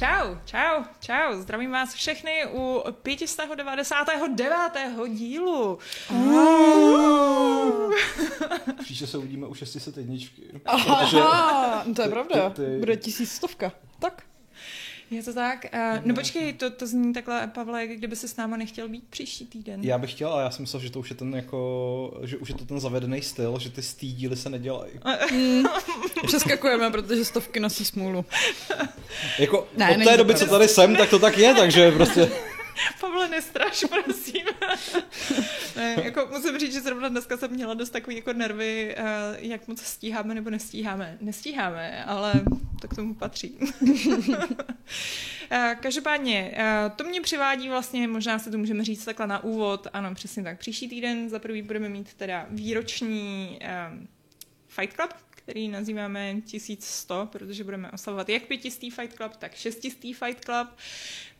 Čau, čau, čau. Zdravím vás všechny u 599. dílu. Příště se uvidíme u 601. Aha, to je pravda. ty- ty- Bude tisícovka. Tak. Je to tak? Uh, no počkej, to, to zní takhle, Pavle, jak kdyby se s náma nechtěl být příští týden. Já bych chtěl, ale já jsem myslel, že to už je ten jako, že už je to ten zavedený styl, že ty stý díly se nedělají. Přeskakujeme, protože stovky nosí smůlu. Jako Ne, od té doby, co tady jsem, tak to tak je, takže prostě... Pavle, nestraš, prosím. ne, jako musím říct, že zrovna dneska jsem měla dost takový jako nervy, uh, jak moc stíháme nebo nestíháme. Nestíháme, ale to k tomu patří. Eh, Každopádně, eh, to mě přivádí vlastně, možná se to můžeme říct takhle na úvod, ano, přesně tak. Příští týden za prvý budeme mít teda výroční Fight Club, který nazýváme 1100, protože budeme oslavovat jak pětistý Fight Club, tak šestistý Fight Club.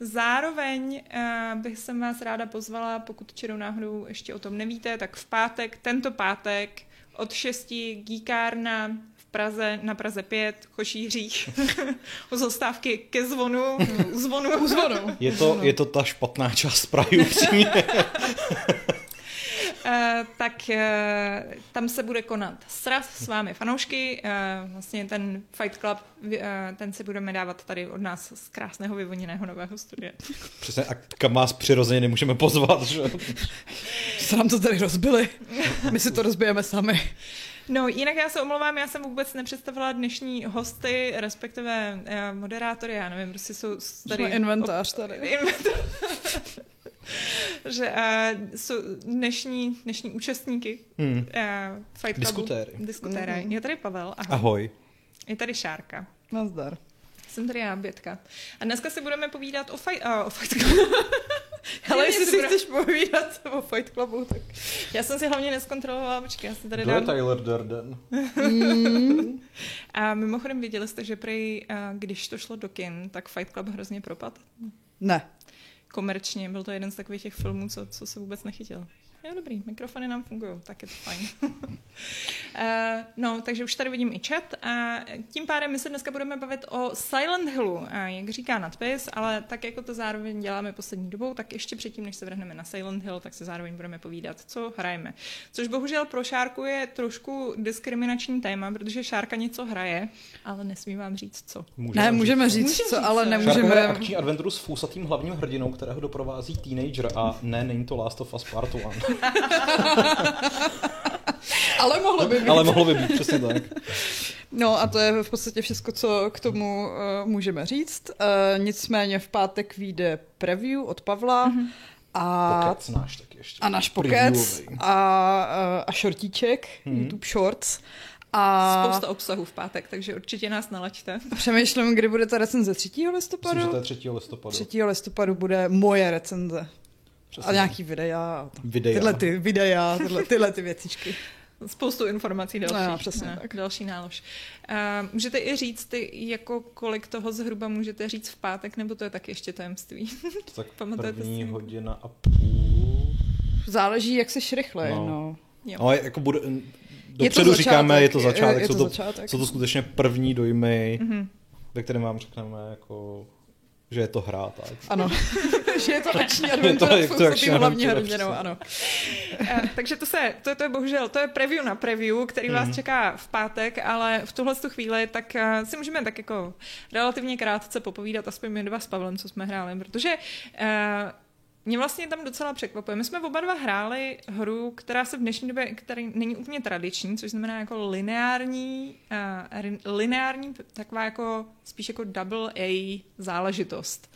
Zároveň uh, bych jsem vás ráda pozvala, pokud čirou náhodou ještě o tom nevíte, tak v pátek, tento pátek od 6 gíkárna v Praze, na Praze 5, Košířích, u zastávky ke zvonu, u zvonu. U zvonu. Je to, je to ta špatná část Prahy upřímně. Eh, tak uh, tam se bude konat sraz s vámi fanoušky. Uh, vlastně ten Fight Club, ten si budeme dávat tady od nás z krásného vyvoněného nového studia. Přesně, a kam vás přirozeně nemůžeme pozvat, že? Se nám to tady rozbili. My si to rozbijeme sami. No, jinak já se omlouvám, já jsem vůbec nepředstavila dnešní hosty, respektive moderátory, já nevím, prostě jsou tady... Jsme inventář tady. Inventář. že uh, jsou dnešní, dnešní účastníky Hmm. uh, Fight Clubu. Diskutéry. Diskutéry. Mhm. Je tady Pavel, ahoj. Ahoj. Je tady Šárka. Nazdar. Jsem tady já, Bětka. A dneska si budeme povídat o fight, uh, o fight Clubu. Ale jestli si bude- chceš povídat o Fight Clubu, tak... Já jsem si hlavně neskontrolovala, počkej, já si tady Kdo je dám. Tyler Durden? Mm. A mimochodem věděli jste, že prej, uh, když to šlo do kin, tak Fight Club hrozně propad. Ne. Komerčně byl to jeden z takových těch filmů, co, co se vůbec nechytil. Jo, dobrý, mikrofony nám fungují, tak je to fajn. uh, no, takže už tady vidím i chat a tím pádem my se dneska budeme bavit o Silent Hillu, jak říká nadpis, ale tak jako to zároveň děláme poslední dobou, tak ještě předtím, než se vrhneme na Silent Hill, tak se zároveň budeme povídat, co hrajeme. Což bohužel pro Šárku je trošku diskriminační téma, protože Šárka něco hraje, ale nesmí vám říct co. Ne, můžeme říct, Můžeme co, říct, ale co. Šárka nemůžeme... akční adventuru s fousatým hlavním hrdinou, kterého doprovází teenager a ne, není to Last of Us Part 1. Ale mohlo by být. Ale mohlo by být, přesně tak. No a to je v podstatě všechno, co k tomu uh, můžeme říct. Uh, nicméně v pátek vyjde preview od Pavla Mhm. a, Pokec náš taky ještě. a náš pokec a, uh, a shortíček, Mhm. YouTube Shorts. A Spousta obsahu v pátek, takže určitě nás nalaďte. přemýšlím, kdy bude ta recenze 3. Myslím, že listopadu. to je 3. listopadu. 3. listopadu bude moje recenze. Přesně. A nějaký videa. Videa. Tyhle ty videa, tyhle, tyhle ty věcičky. Spoustu informací dalších. No, přesně Ne, tak. Další nálož. Uh, můžete i říct, ty, jako kolik toho zhruba můžete říct v pátek, nebo to je tak ještě tajemství? Tak Pamatujete první si? hodina a půl. Záleží, jak se rychle. No. No. Jo. No, jako bude, Je dopředu to říkáme, začátek, je to začátek, je- je jsou, to to, začátek. jsou to skutečně první dojmy, Mhm. ve kterém vám řekneme, jako, že je to hra. Tak. Ano, že je to akční adventura je to akční hlavní hrdinou, ano. Uh, takže to se, to, to je bohužel, to je preview na preview, který vás Mhm. čeká v pátek, ale v tuhle tu chvíli tak uh, si můžeme tak jako relativně krátce popovídat aspoň my dva s Pavlem, co jsme hráli, protože uh, mě vlastně tam docela překvapuje. My jsme oba dva hráli hru, která se v dnešní době, která není úplně tradiční, což znamená jako lineární, uh, lineární, taková jako spíš jako double A záležitost.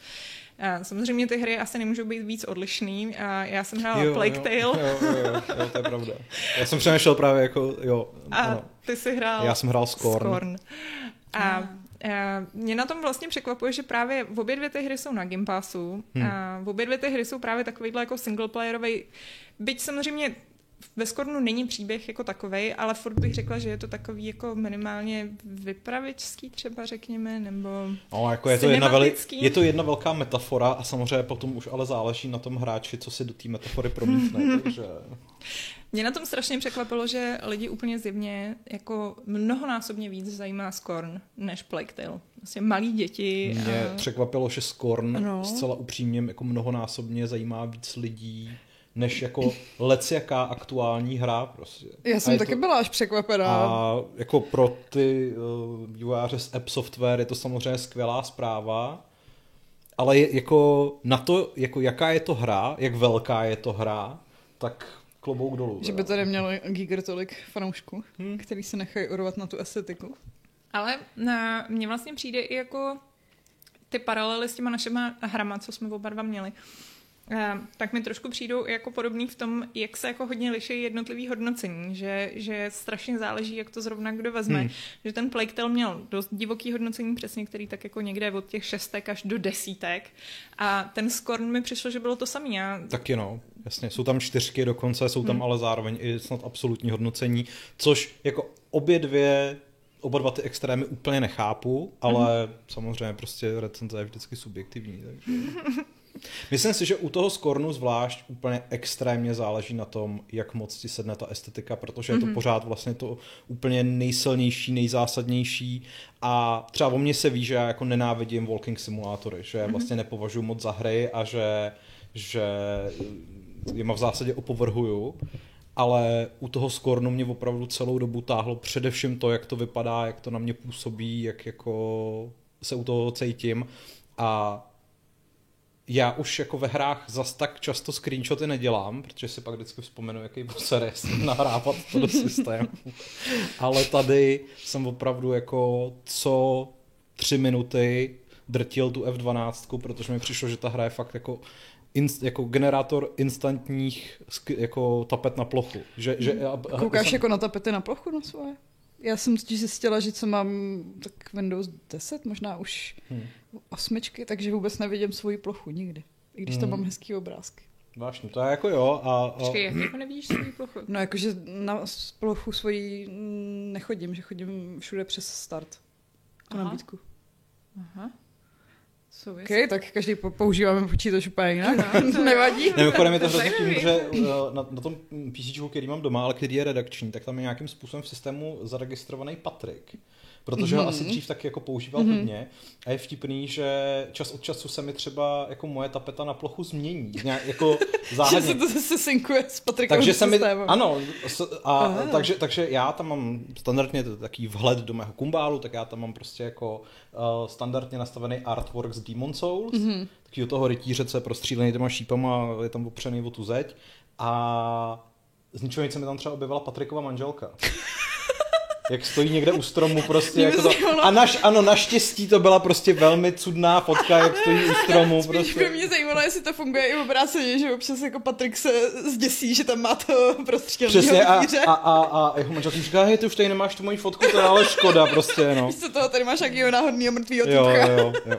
Uh, samozřejmě ty hry asi nemůžou být víc odlišný. Uh, já jsem hrála Plague Tale Jo, jo, jo, jo, to je pravda. Já jsem přemýšlel právě jako, jo, a ano. ty si hrál Já jsem hrál Scorn. Scorn. A mě na tom vlastně překvapuje, že právě v obě dvě ty hry jsou na Game Passu. Hmm. A v obě dvě ty hry jsou právě takovýhle jako singleplayerový. Byť samozřejmě ve Scornu není příběh jako takovej, ale furt bych řekla, že je to takový jako minimálně vypravěčský třeba řekněme, nebo No, jako je to, jedna veli, je to jedna velká metafora a samozřejmě potom už ale záleží na tom hráči, co si do té metafory promítne. takže... Mě na tom strašně překvapilo, že lidi úplně zjevně jako mnohonásobně víc zajímá Scorn než Plague Tale. vlastně malí děti. Mě a... překvapilo, že Scorn No. zcela upřímně jako mnohonásobně zajímá víc lidí, než jako lecjaká aktuální hra prostě. Já jsem taky to, byla až překvapená. A jako pro ty uh, vývojáře z App Software je to samozřejmě skvělá zpráva, ale je, jako na to, jako jaká je to hra, jak velká je to hra, tak klobouk dolů. Že by tady měl Giger tolik fanoušků, hmm. který se nechají urvat na tu estetiku. Ale na, mně vlastně přijde i jako ty paralely s těma našima hrama, co jsme oba dva měli, tak mi trošku přijdou jako podobný v tom, jak se jako hodně liší jednotlivý hodnocení, že, že strašně záleží, jak to zrovna kdo vezme. Hmm. Že ten Plague měl dost divoký hodnocení, přesně který tak jako někde od těch šestek až do desítek. A ten Scorn mi přišlo, že bylo to samý. Já Taky no, jasně. Jsou tam čtyřky dokonce, jsou tam hmm. ale zároveň i snad absolutní hodnocení, což jako obě dvě, oba dva ty extrémy úplně nechápu, ale hmm. samozřejmě prostě recenze je vždycky subjektivní, takže... Myslím si, že u toho Scornu zvlášť úplně extrémně záleží na tom, jak moc ti sedne ta estetika, protože je to pořád vlastně to úplně nejsilnější, nejzásadnější. A třeba o mně se ví, že já jako nenávidím walking simulátory, že je vlastně nepovažuji moc za hry a že, že je v zásadě opovrhuju, ale u toho Scornu mě opravdu celou dobu táhlo především to, jak to vypadá, jak to na mě působí, jak jako se u toho cítím. A já už jako ve hrách zas tak často screenshoty nedělám, protože si pak vždycky vzpomenu, jaký byl series nahrávat to do systému. Ale tady jsem opravdu jako co tři minuty drtil tu F12, protože mi přišlo, že ta hra je fakt jako inst, jako generátor instantních jako tapet na plochu. Že, že, a, Koukáš jsem, jako na tapety na plochu na svoje? Já jsem totiž zjistila, že co mám tak Windows 10, možná už Hmm. osmičky, takže vůbec nevidím svoji plochu nikdy. I když tam Hmm. mám hezký obrázky. Vážně, to je jako jo. A, a, Počkej, jak jako nevidíš svůj plochu? No jakože na plochu svoji nechodím, že chodím všude přes start. Tu Aha. nabídku. Aha. Jsou OK, tak každý po- používáme počítač úplně jinak. No, to- Nevadí. Mimochodem je to hrozně tím, že uh, na, na tom PC, který mám doma, ale který je redakční, tak tam je nějakým způsobem v systému zaregistrovaný Patrik. Protože ho asi dřív taky jako používal mm-hmm. hodně. A je vtipný, že čas od času se mi třeba jako moje tapeta na plochu změní. Nějak, jako Že záhadně. se to zase synkuje s Patrikovým Takže se mi, ano, a, Aha. takže, takže já tam mám standardně taký vhled do mého kumbálu, tak já tam mám prostě jako uh, standardně nastavený artwork z Demon Souls, Mhm. mm-hmm. takového toho rytířece prostřílený těma šípama, je tam opřený o tu zeď a z ničeho nic se mi tam třeba objevila Patrikova manželka. Jak stojí někde u stromu prostě. Jako to, zajímalo- a naš, ano, naštěstí to byla prostě velmi cudná fotka, jak stojí u stromu. Spíš prostě. by mě zajímalo, jestli to funguje i obráceně, že občas jako Patrik se zděsí, že tam má to prostřelného Přesně a, a, a, a jeho manželka mi říká, hej, ty už tady nemáš tu moji fotku, to je ale škoda prostě, no. Místo toho tady máš nějakýho náhodného mrtvýho Jo, týpka. jo, jo.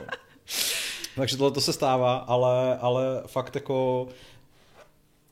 Takže tohle to se stává, ale, ale fakt jako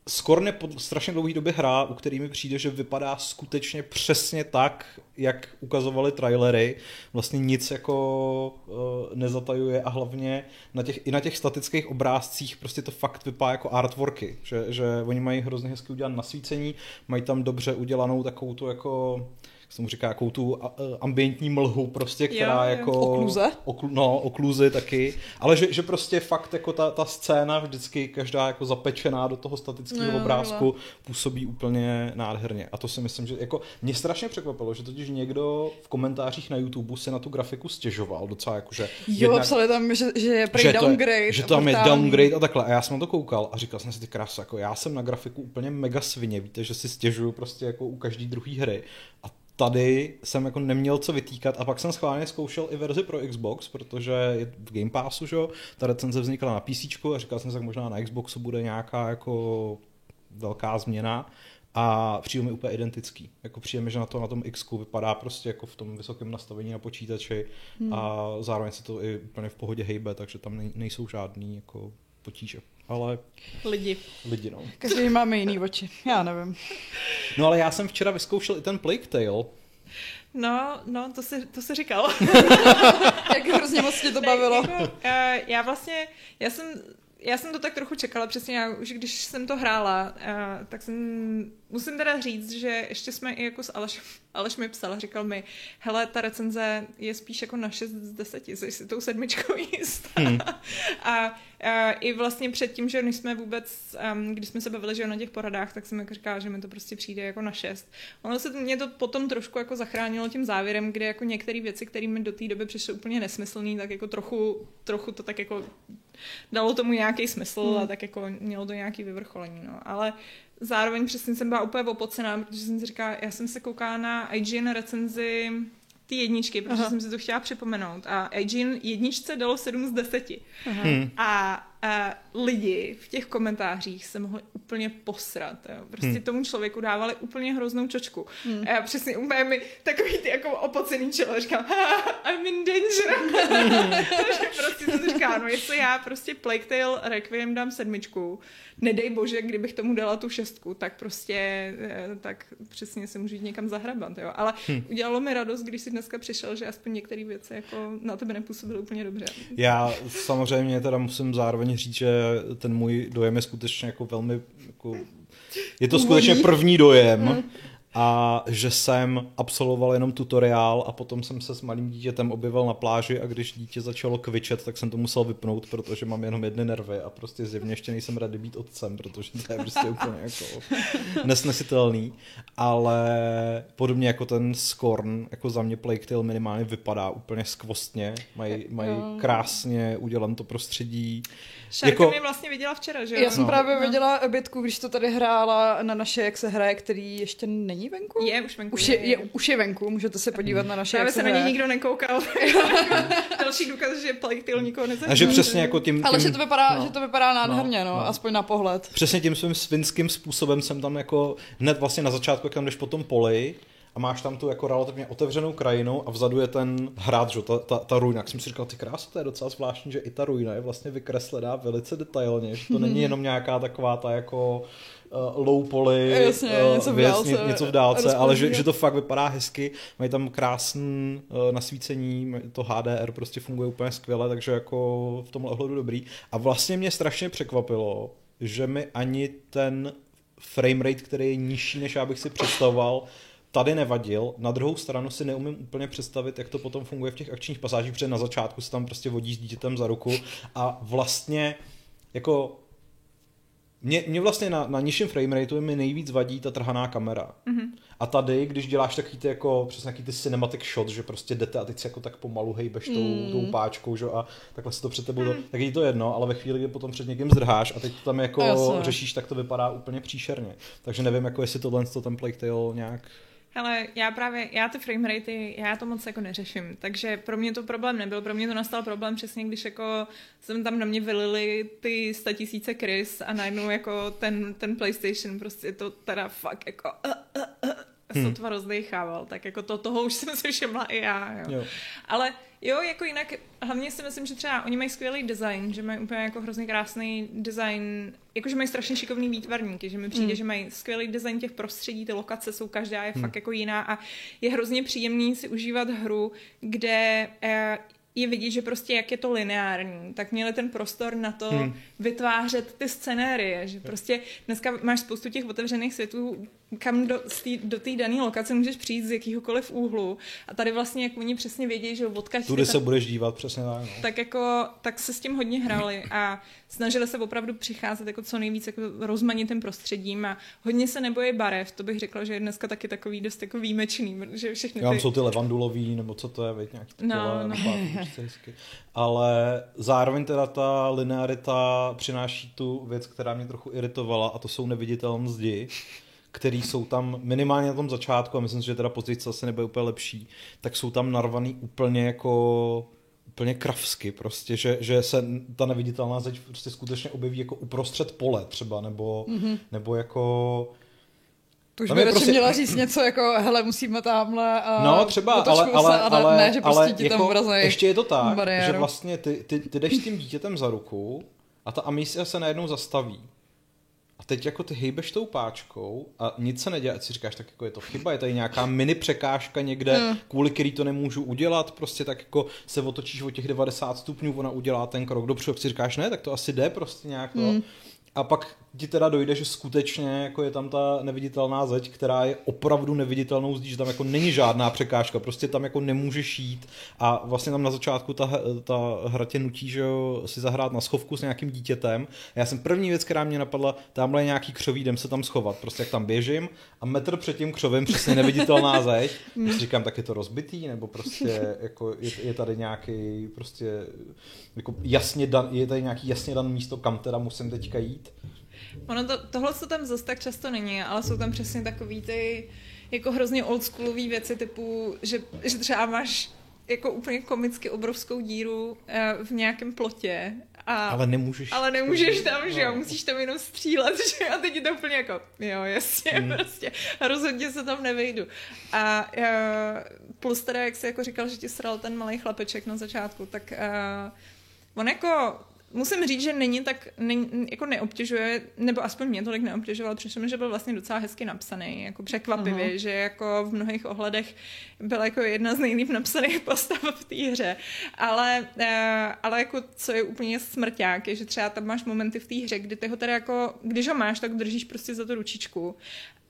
Skorn je po strašně dlouhé době hra, u který mi přijde, že vypadá skutečně přesně tak, jak ukazovaly trailery. Vlastně nic jako uh, nezatajuje a hlavně na těch, i na těch statických obrázcích prostě to fakt vypadá jako artworky. Že, že oni mají hrozně hezky udělané nasvícení, mají tam dobře udělanou takovou tu jako jak se mu říká, jakou tu a- ambientní mlhu prostě, která Jo, jo. jako... Okluze? Oklu, no, okluzy taky, ale že, že prostě fakt jako ta, ta scéna vždycky každá jako zapečená do toho statického No, obrázku působí úplně nádherně. A to si myslím, že jako mě strašně překvapilo, že totiž někdo v komentářích na YouTube se na tu grafiku stěžoval docela jako, že Jo, psali tam, že, že je prej že, to downgrade. je, že a tam je downgrade a takhle. A já jsem na to koukal a říkal jsem si ty krásy, jako já jsem na grafiku úplně mega svině, víte, že si stěžuju prostě jako u každý druhý hry. A tady jsem jako neměl co vytýkat a pak jsem schválně zkoušel i verzi pro Xbox, protože je v Game Passu, že jo, ta recenze vznikla na PC a říkal jsem si, tak možná na Xboxu bude nějaká jako velká změna a přijde mi úplně identický. Jako přijde mi, že na, to, na tom X vypadá prostě jako v tom vysokém nastavení na počítači hmm. a zároveň se to i úplně v pohodě hejbe, takže tam nej, nejsou žádný jako potíže. Ale Lidi. lidi no. Každý máme jiný oči, já nevím. No ale já jsem včera vyzkoušel i ten Plague Tale. No, no, to si, to si říkal. Jak hrozně moc tě to bavilo. Ne, jako, uh, já vlastně, já jsem, já jsem to tak trochu čekala, přesně já už když jsem to hrála, uh, tak jsem musím teda říct, že ještě jsme i jako s Aleš, Aleš mi psal, říkal mi, hele, ta recenze je spíš jako na 6 z 10, jsi si tou sedmičkou jistá. Hmm. a, a, i vlastně před tím, že jsme vůbec, um, když jsme se bavili že na těch poradách, tak jsem jako říkala, že mi to prostě přijde jako na 6. Ono se mě to potom trošku jako zachránilo tím závěrem, kde jako některé věci, které mi do té doby přišly úplně nesmyslný, tak jako trochu, trochu to tak jako dalo tomu nějaký smysl hmm. a tak jako mělo to nějaký vyvrcholení, no. Ale zároveň přesně jsem byla úplně opocená, protože jsem si říkala, já jsem se koukala na IGN recenzi ty jedničky, protože Aha. jsem si to chtěla připomenout. A IGN jedničce dalo 7 z 10. Aha. Hmm. A a lidi v těch komentářích se mohli úplně posrat. Jo. Prostě hmm. tomu člověku dávali úplně hroznou čočku. Hmm. A já přesně úplně mi takový ty jako opocený čelo říkám, I'm in danger. Hmm. Takže prostě jsem říká, no jestli já prostě Plague Tale Requiem dám sedmičku, nedej bože, kdybych tomu dala tu šestku, tak prostě eh, tak přesně se můžu jít někam zahrabat. Jo. Ale hmm. udělalo mi radost, když si dneska přišel, že aspoň některé věci jako na tebe nepůsobily úplně dobře. Já samozřejmě teda musím zároveň říct, že ten můj dojem je skutečně jako velmi, jako, je to skutečně první dojem, hmm a že jsem absolvoval jenom tutoriál a potom jsem se s malým dítětem objevil na pláži a když dítě začalo kvičet, tak jsem to musel vypnout, protože mám jenom jedny nervy a prostě zjevně ještě nejsem rád být otcem, protože to je prostě úplně jako nesnesitelný, ale podobně jako ten Scorn, jako za mě Plague Tale minimálně vypadá úplně skvostně, mají, mají krásně udělan to prostředí. Šárka jako... mě vlastně viděla včera, že Já jsem no. právě viděla bytku, když to tady hrála na naše, jak se hraje, který ještě není není venku? Je už venku. Už je, je, už je venku, můžete se podívat na naše Právě se na něj nikdo nekoukal. Další důkaz, že Plague Tale nikoho nezajímá. A že přesně jako tím, tím... Ale že to vypadá, no. že to vypadá nádherně, no, no, no, aspoň na pohled. Přesně tím svým svinským způsobem jsem tam jako hned vlastně na začátku, jak tam jdeš po tom poli, a máš tam tu jako relativně otevřenou krajinu a vzadu je ten hrad, že, ta, ta, ta ruina. Jak jsem si říkal, ty krásy, to je docela zvláštní, že i ta ruina je vlastně vykreslená velice detailně, že to není jenom nějaká taková ta jako uh, low poly Jasně, uh, něco, v dálce, něco v dálce, ale že, že to fakt vypadá hezky, mají tam krásný uh, nasvícení, to HDR prostě funguje úplně skvěle, takže jako v tomhle ohledu dobrý. A vlastně mě strašně překvapilo, že mi ani ten framerate, který je nižší, než já bych si představoval, tady nevadil. Na druhou stranu si neumím úplně představit, jak to potom funguje v těch akčních pasážích, protože na začátku se tam prostě vodí s dítětem za ruku a vlastně jako mě, mě vlastně na, na nižším framerateu mi nejvíc vadí ta trhaná kamera. Mm-hmm. A tady, když děláš takový ty jako, přesně takový ty cinematic shot, že prostě jdete a teď si jako tak pomalu hejbeš tou, mm. tou páčkou, že a takhle se to před tebou, mm. tak je to jedno, ale ve chvíli, kdy potom před někým zdrháš a teď to tam jako řešíš, tak to vypadá úplně příšerně. Takže nevím, jako jestli tohle to ten Plague Tale nějak Hele, já právě, já ty frameratey, já to moc jako neřeším, takže pro mě to problém nebyl, pro mě to nastal problém přesně, když jako jsem tam na mě vylili ty tisíce krys a najednou jako ten, ten PlayStation prostě to teda fakt jako uh, uh, uh, hmm. sotva rozdechával, tak jako to, toho už jsem si všimla i já, jo. jo. Ale Jo, jako jinak, hlavně si myslím, že třeba oni mají skvělý design, že mají úplně jako hrozně krásný design, jakože mají strašně šikovný výtvarníky, že mi přijde, mm. že mají skvělý design těch prostředí, ty lokace jsou každá je mm. fakt jako jiná a je hrozně příjemný si užívat hru, kde eh, je vidět, že prostě jak je to lineární, tak měli ten prostor na to hmm. vytvářet ty scenérie, že prostě dneska máš spoustu těch otevřených světů, kam do, do té dané lokace můžeš přijít z jakýhokoliv úhlu a tady vlastně, jak oni přesně vědí, že odkaď... Tudy se budeš dívat, přesně tak. No. Tak jako, tak se s tím hodně hrali a snažili se opravdu přicházet jako co nejvíc jako rozmanitým prostředím a hodně se nebojí barev, to bych řekla, že je dneska taky takový dost jako výjimečný, že všechny ty... Já jsou ty levandulový, nebo co to je, veď, nějaký no, no. Ale zároveň teda ta linearita přináší tu věc, která mě trochu iritovala a to jsou neviditelné zdi který jsou tam minimálně na tom začátku, a myslím si, že teda později zase nebude úplně lepší, tak jsou tam narvaný úplně jako úplně kravsky prostě, že, že se ta neviditelná zeď prostě skutečně objeví jako uprostřed pole třeba, nebo, mm-hmm. nebo jako to už by prostě... měla říct něco jako, hele, musíme tamhle a No třeba, ale, ale, se, ale, ne, že prostě ale ti jako, tam ještě je to tak, bariéru. že vlastně ty, ty, ty jdeš s tím dítětem za ruku a ta amisia se najednou zastaví. A teď jako ty hejbeš tou páčkou a nic se neděje, si říkáš, tak jako je to chyba, je tady nějaká mini překážka někde, mm. kvůli který to nemůžu udělat, prostě tak jako se otočíš o těch 90 stupňů, ona udělá ten krok dopředu, si říkáš, ne, tak to asi jde prostě nějak to. Mm. A pak ti teda dojde, že skutečně jako je tam ta neviditelná zeď, která je opravdu neviditelnou zdí, že tam jako není žádná překážka, prostě tam jako nemůžeš jít a vlastně tam na začátku ta, ta hra tě nutí, že jo, si zahrát na schovku s nějakým dítětem. A já jsem první věc, která mě napadla, tamhle je nějaký křoví, jdem se tam schovat. Prostě jak tam běžím a metr před tím křovem přesně neviditelná zeď. Prostě říkám, tak je to rozbitý, nebo prostě jako je, je tady nějaký prostě jako jasně dan, je tady nějaký jasně dan místo, kam teda musím teďka jít. Ono to, tohle co tam zase tak často není, ale jsou tam přesně takový ty jako hrozně oldschoolový věci typu, že, že třeba máš jako úplně komicky obrovskou díru eh, v nějakém plotě. A, ale nemůžeš. Ale nemůžeš tam, že jo, no. musíš tam jenom střílet, že a teď je to úplně jako, jo, jasně, hmm. prostě, a rozhodně se tam nevejdu. A uh, plus teda, jak jsi jako říkal, že ti sral ten malý chlapeček na začátku, tak uh, on jako musím říct, že není tak, ne, jako neobtěžuje, nebo aspoň mě tolik neobtěžoval, přišlo mi, že byl vlastně docela hezky napsaný, jako překvapivě, uh-huh. že jako v mnohých ohledech byl jako jedna z nejlíp napsaných postav v té hře, ale, uh, ale jako co je úplně smrťák, je, že třeba tam máš momenty v té hře, kdy ty ho teda jako, když ho máš, tak držíš prostě za tu ručičku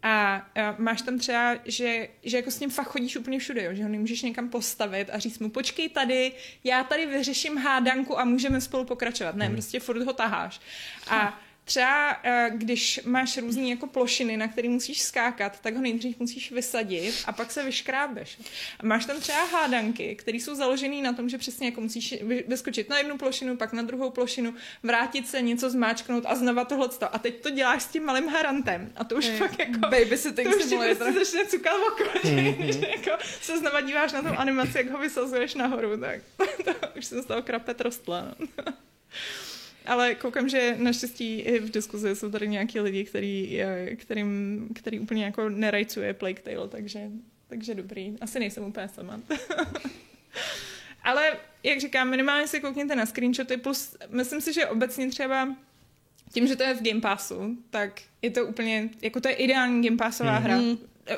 a, a máš tam třeba, že, že jako s ním fakt chodíš úplně všude, jo? že ho nemůžeš někam postavit a říct mu, počkej tady, já tady vyřeším hádanku a můžeme spolu pokračovat. Ne, hmm. prostě furt ho taháš. A Třeba eh, když máš různé jako plošiny, na které musíš skákat, tak ho nejdřív musíš vysadit a pak se vyškrábeš. A máš tam třeba hádanky, které jsou založené na tom, že přesně jako musíš vyskočit na jednu plošinu, pak na druhou plošinu, vrátit se, něco zmáčknout a znova tohle. A teď to děláš s tím malým harantem. A to už je, fakt jako... Baby se to už prostě začne cukat oko. Mm-hmm. jako se znova díváš na tu animaci, jak ho vysazuješ nahoru, tak to, to už jsem z toho krapet rostla. No. Ale koukám, že naštěstí i v diskuzi jsou tady nějaký lidi, který, eh, kterým, který úplně jako nerajcuje Plague Tale, takže, takže dobrý. Asi nejsem úplně sama. Ale jak říkám, minimálně si koukněte na screenshoty, plus myslím si, že obecně třeba tím, že to je v Game Passu, tak je to úplně, jako to je ideální Game Passová mm-hmm. hra.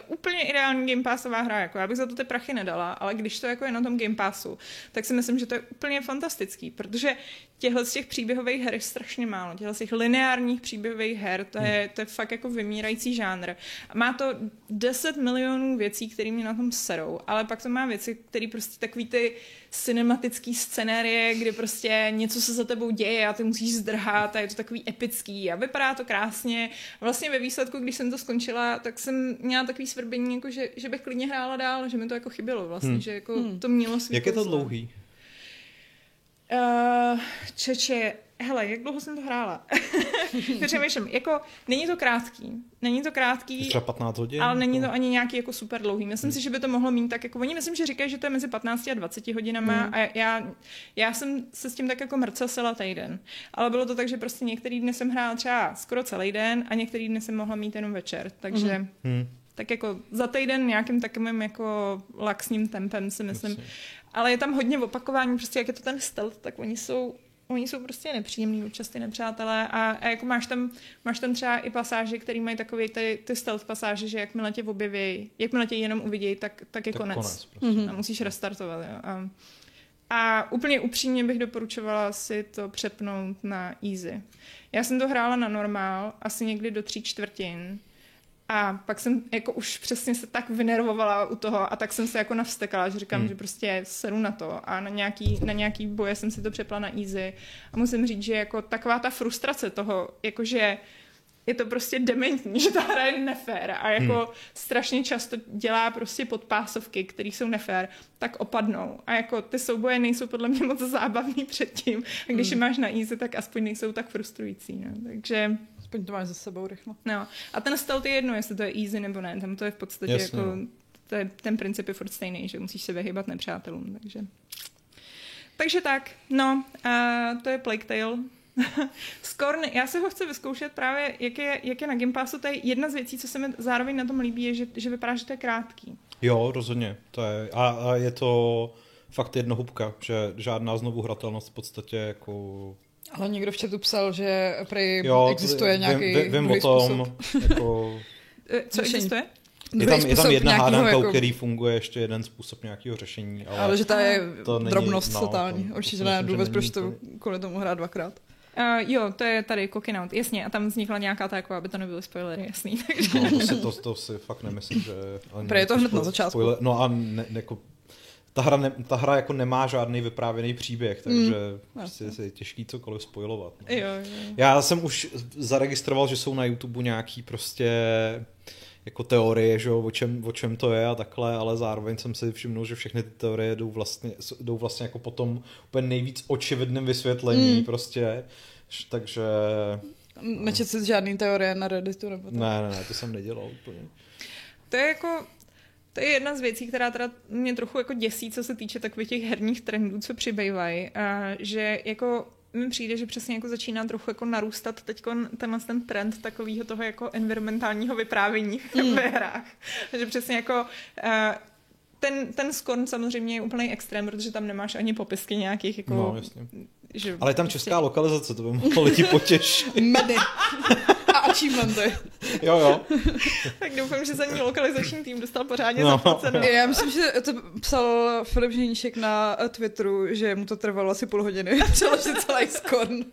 Úplně ideální Game Passová hra, jako já bych za to ty prachy nedala, ale když to jako je na tom Game Passu, tak si myslím, že to je úplně fantastický, protože těchto z těch příběhových her je strašně málo, těchto z těch lineárních příběhových her, to je, to je fakt jako vymírající žánr. Má to 10 milionů věcí, které mě na tom serou, ale pak to má věci, které prostě takový ty cinematický scenérie, kdy prostě něco se za tebou děje a ty musíš zdrhat a je to takový epický a vypadá to krásně. Vlastně ve výsledku, když jsem to skončila, tak jsem měla takový svrbení, jako že, že bych klidně hrála dál, že mi to jako chybělo vlastně, hmm. že jako hmm. to mělo svý Jak je to dlouhý? Uh, čeče, hele, jak dlouho jsem to hrála? Přemýšlím, jako není to krátký, není to krátký, třeba 15 hodin, ale není to ani nějaký jako super dlouhý. Myslím hmm. si, že by to mohlo mít tak jako, oni myslím, že říkají, že to je mezi 15 a 20 hodinama hmm. a já, já jsem se s tím tak jako mrcasila týden. Ale bylo to tak, že prostě některý dny jsem hrála třeba skoro celý den a některý dny jsem mohla mít jenom večer, takže... Hmm. Hmm tak jako za týden nějakým takovým jako laxním tempem si myslím. Ale je tam hodně opakování, prostě jak je to ten stealth, tak oni jsou oni jsou prostě nepříjemní občas ty nepřátelé a, a jako máš tam, máš tam třeba i pasáže, které mají takové ty, ty stealth pasáže, že jakmile tě objeví, jakmile tě jenom uvidějí, tak, tak je tak konec. konec prostě. mm-hmm. A musíš restartovat. Jo. A, a úplně upřímně bych doporučovala si to přepnout na easy. Já jsem to hrála na normál, asi někdy do tří čtvrtin a pak jsem jako už přesně se tak vynervovala u toho a tak jsem se jako navstekala, že říkám, hmm. že prostě seru na to a na nějaký, na nějaký boje jsem si to přepla na easy a musím říct, že jako taková ta frustrace toho, jakože je to prostě dementní, že ta hra je nefér a jako hmm. strašně často dělá prostě podpásovky, které jsou nefér, tak opadnou. A jako ty souboje nejsou podle mě moc zábavný předtím. A když hmm. je máš na easy, tak aspoň nejsou tak frustrující. No. Takže Aspoň to máš za sebou rychle. No. A ten stealth je jedno, jestli to je easy nebo ne. Tam to je v podstatě Jasně, jako... No. To je, ten princip je furt stejný, že musíš se vyhybat nepřátelům, takže... Takže tak, no, a to je Plague Tale. Scorn, já se ho chci vyzkoušet právě, jak je, jak je na Game Passu, to je jedna z věcí, co se mi zároveň na tom líbí, je, že, že vypadá, že to je krátký. Jo, rozhodně. To je, a, a je to fakt jednohubka, že žádná znovu hratelnost v podstatě jako ale někdo v chatu psal, že prý jo, existuje nějaký vím, vím o tom, jako... Eh, co existuje? Je tam, je tam jedna hádanka, jako... který funguje ještě jeden způsob nějakého řešení. Ale, ale že ta je to drobnost není, no, totální. To, Určitě to ne důvod, proč to kvůli tomu hrát dvakrát. Uh, jo, to je tady Cooking Out, jasně, a tam vznikla nějaká ta, jako, aby to nebyly spoilery, jasný. Takže... No, to, si, to, to si fakt nemyslím, že... Protože je to hned na začátku. Spoiler, no a ne, jako, ta hra, ne, ta hra jako nemá žádný vyprávěný příběh, takže mm. prostě je těžký cokoliv spojovat. No. Jo, jo. Já jsem už zaregistroval, že jsou na YouTube nějaký prostě jako teorie, že jo, o, čem, o čem to je a takhle, ale zároveň jsem si všimnul, že všechny ty teorie jdou vlastně, jdou vlastně jako potom úplně nejvíc očividném vysvětlení mm. prostě, takže... Nečet si žádný teorie na Redditu nebo to? Ne, ne, ne, to jsem nedělal úplně. To je jako, to je jedna z věcí, která teda mě trochu jako děsí, co se týče takových těch herních trendů, co přibývají, že jako mi přijde, že přesně jako začíná trochu jako narůstat teď tenhle ten trend takového toho jako environmentálního vyprávění mm. ve hrách. že přesně jako uh, ten, ten Scorn samozřejmě je úplný extrém, protože tam nemáš ani popisky nějakých jako... No, jasně. Že Ale je tam česká prostě... lokalizace, to by mohlo lidi potěšit. Medy. A achievementy. jo, jo. tak doufám, že za ní lokalizační tým dostal pořádně no. zaplaceno. Já myslím, že to psal Filip Ženíšek na Twitteru, že mu to trvalo asi půl hodiny přeložit celý Scorn.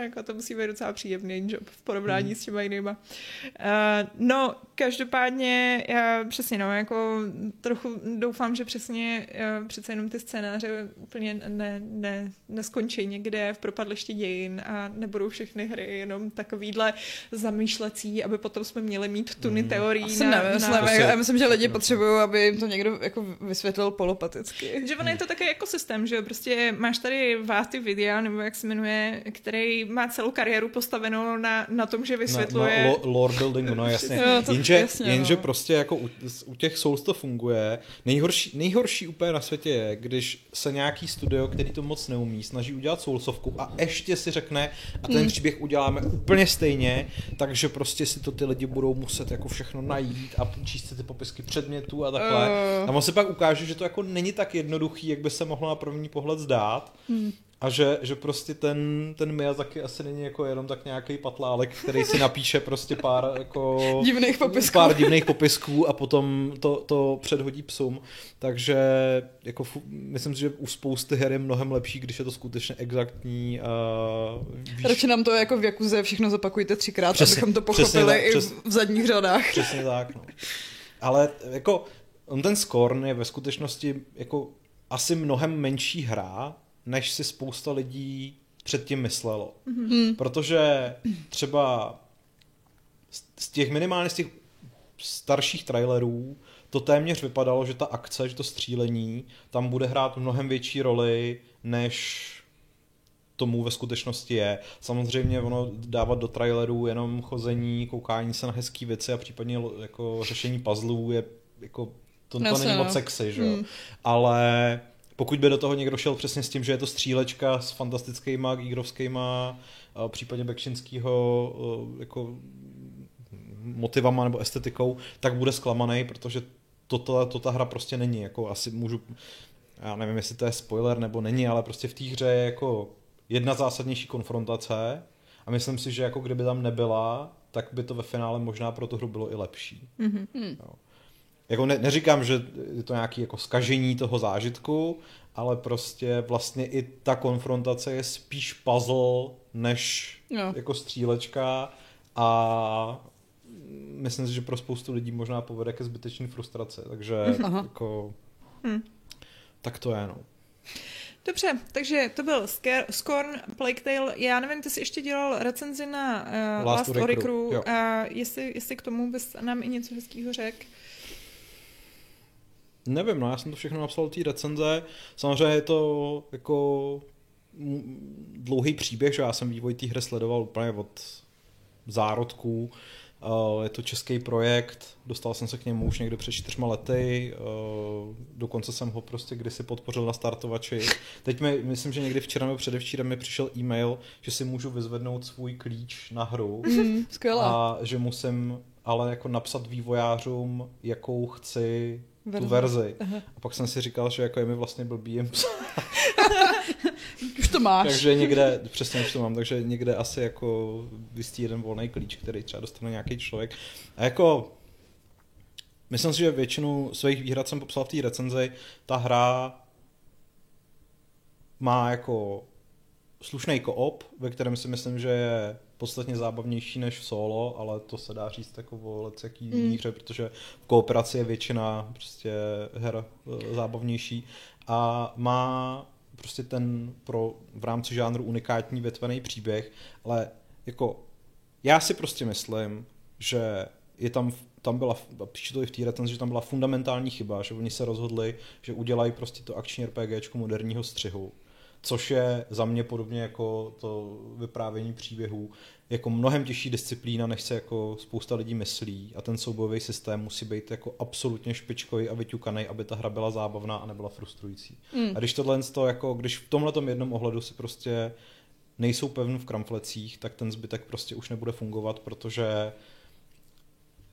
jako to musí být docela příjemný job v porovnání hmm. s těma jinýma. Uh, no, každopádně, já přesně, no, jako trochu doufám, že přesně uh, přece jenom ty scénáře úplně ne, ne, neskončí někde v propadlišti dějin a nebudou všechny hry jenom takovýhle zamýšlecí, aby potom jsme měli mít tuny hmm. teorií. Asi na, nevím, na... Myslím, já myslím, že lidi potřebují, aby jim to někdo jako vysvětlil polopaticky. Že ono je to takový ekosystém, že prostě máš tady Váty videa, nebo jak se jmenuje, který má celou kariéru postavenou na, na tom, že vysvětluje... Na, na lore buildingu, no jasně. jo, to, jenže, jasně, jenže no. prostě jako u, u těch Souls to funguje. Nejhorší, nejhorší úplně na světě je, když se nějaký studio, který to moc neumí, snaží udělat Soulsovku a ještě si řekne, a ten hmm. příběh uděláme úplně stejně, takže prostě si to ty lidi budou muset jako všechno najít a číst si ty popisky předmětů a takhle. Uh. A on se pak ukáže, že to jako není tak jednoduchý, jak by se mohlo na první pohled zdát. Hmm. A že, že prostě ten, ten Miyazaki asi není jako jenom tak nějaký patlálek, který si napíše prostě pár jako... divných popisků. Pár divných popisků a potom to, to předhodí psům. Takže jako myslím si, že u spousty her je mnohem lepší, když je to skutečně exaktní a víš... Radši nám to jako v Jakuze všechno zopakujte třikrát, přesně, abychom to pochopili tak, i přes, v zadních řadách. Přesně tak, no. Ale jako on ten Scorn je ve skutečnosti jako asi mnohem menší hra, než si spousta lidí předtím myslelo. Mm-hmm. Protože třeba z těch minimálně z těch starších trailerů to téměř vypadalo, že ta akce, že to střílení tam bude hrát mnohem větší roli, než tomu ve skutečnosti je. Samozřejmě ono dávat do trailerů jenom chození, koukání se na hezké věci a případně jako řešení puzzlů je jako to, to není moc no. sexy, že jo. Hmm. Ale pokud by do toho někdo šel přesně s tím, že je to střílečka s fantastickýma, gírovskýma, případně Bekšinskýho jako motivama nebo estetikou, tak bude zklamaný, protože to, to, to ta hra prostě není. Jako asi můžu, já nevím, jestli to je spoiler nebo není, ale prostě v té hře je jako jedna zásadnější konfrontace a myslím si, že jako kdyby tam nebyla, tak by to ve finále možná pro tu hru bylo i lepší. Mm-hmm. Jo jako ne, neříkám, že je to nějaké jako skažení toho zážitku, ale prostě vlastně i ta konfrontace je spíš puzzle než no. jako střílečka a myslím si, že pro spoustu lidí možná povede ke zbytečné frustraci, takže Aha. jako hmm. tak to je, no. Dobře, takže to byl Scorn, Plague Tale. Já nevím, ty jsi ještě dělal recenzi na uh, Last, Last Oricru. Uh, jestli, jestli k tomu bys nám i něco hezkého řekl. Nevím, no já jsem to všechno napsal té recenze. Samozřejmě je to jako dlouhý příběh, že já jsem vývoj té hry sledoval úplně od zárodků. Je to český projekt, dostal jsem se k němu už někdy před čtyřma lety, dokonce jsem ho prostě kdysi podpořil na startovači. Teď mi, myslím, že někdy včera nebo předevčírem mi přišel e-mail, že si můžu vyzvednout svůj klíč na hru. Mm, a že musím ale jako napsat vývojářům, jakou chci verzi. tu verzi. Aha. A pak jsem si říkal, že jako je mi vlastně blbý jim Už to máš. takže někde, přesně už to mám, takže někde asi jako vystí jeden volný klíč, který třeba dostane nějaký člověk. A jako myslím si, že většinu svých výhrad jsem popsal v té recenzi. Ta hra má jako slušný koop, ve kterém si myslím, že je podstatně zábavnější než v solo, ale to se dá říct jako o jaký mm. hře, protože v kooperaci je většina prostě her e, zábavnější a má prostě ten pro v rámci žánru unikátní větvený příběh, ale jako já si prostě myslím, že je tam, tam byla, píše to i v té recenzi, že tam byla fundamentální chyba, že oni se rozhodli, že udělají prostě to akční RPG moderního střihu, což je za mě podobně jako to vyprávění příběhů, jako mnohem těžší disciplína, než se jako spousta lidí myslí a ten soubojový systém musí být jako absolutně špičkový a vyťukaný, aby ta hra byla zábavná a nebyla frustrující. Mm. A když tohle to jako, když v tomhle jednom ohledu si prostě nejsou pevn v kramflecích, tak ten zbytek prostě už nebude fungovat, protože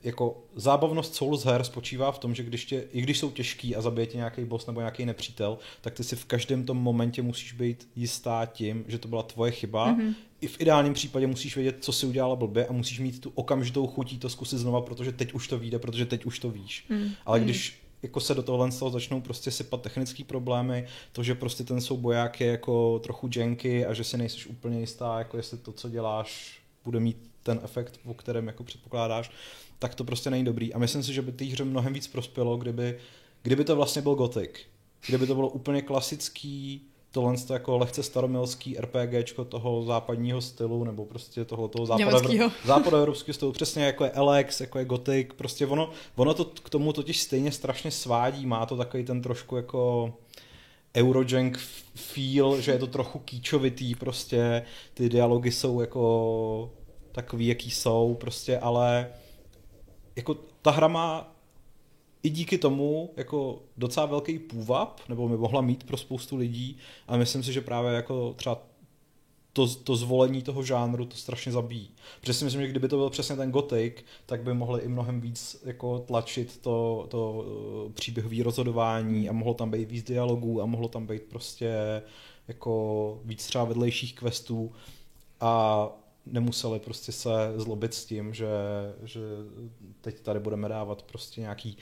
jako zábavnost Souls her spočívá v tom, že když tě, i když jsou těžký a zabije tě nějaký boss nebo nějaký nepřítel, tak ty si v každém tom momentě musíš být jistá tím, že to byla tvoje chyba. Mm-hmm. I v ideálním případě musíš vědět, co si udělala blbě a musíš mít tu okamžitou chutí to zkusit znova, protože teď už to vyjde, protože teď už to víš. Mm. Ale když jako se do tohohle z toho začnou prostě sypat technické problémy, to, že prostě ten souboják je jako trochu janky a že si nejsiš úplně jistá, jako jestli to, co děláš, bude mít ten efekt, o kterém jako předpokládáš, tak to prostě není dobrý. A myslím si, že by té hře mnohem víc prospělo, kdyby, kdyby to vlastně byl Gothic. Kdyby to bylo úplně klasický, tohle to jako lehce staromilský RPGčko toho západního stylu, nebo prostě toho, toho západoevropského západoevropského stylu, přesně jako je Alex, jako je Gothic, prostě ono, ono to k tomu totiž stejně strašně svádí, má to takový ten trošku jako Eurojank feel, že je to trochu kýčovitý, prostě. Ty dialogy jsou jako takový, jaký jsou, prostě, ale jako ta hra má i díky tomu jako docela velký půvab, nebo by mohla mít pro spoustu lidí a myslím si, že právě jako třeba to, to zvolení toho žánru to strašně zabíjí. Protože si myslím, že kdyby to byl přesně ten Gothic, tak by mohli i mnohem víc jako tlačit to, to eh, příběhové rozhodování a mohlo tam být víc dialogů a mohlo tam být prostě jako víc třeba vedlejších questů a nemuseli prostě se zlobit s tím, že, že teď tady budeme dávat prostě nějaký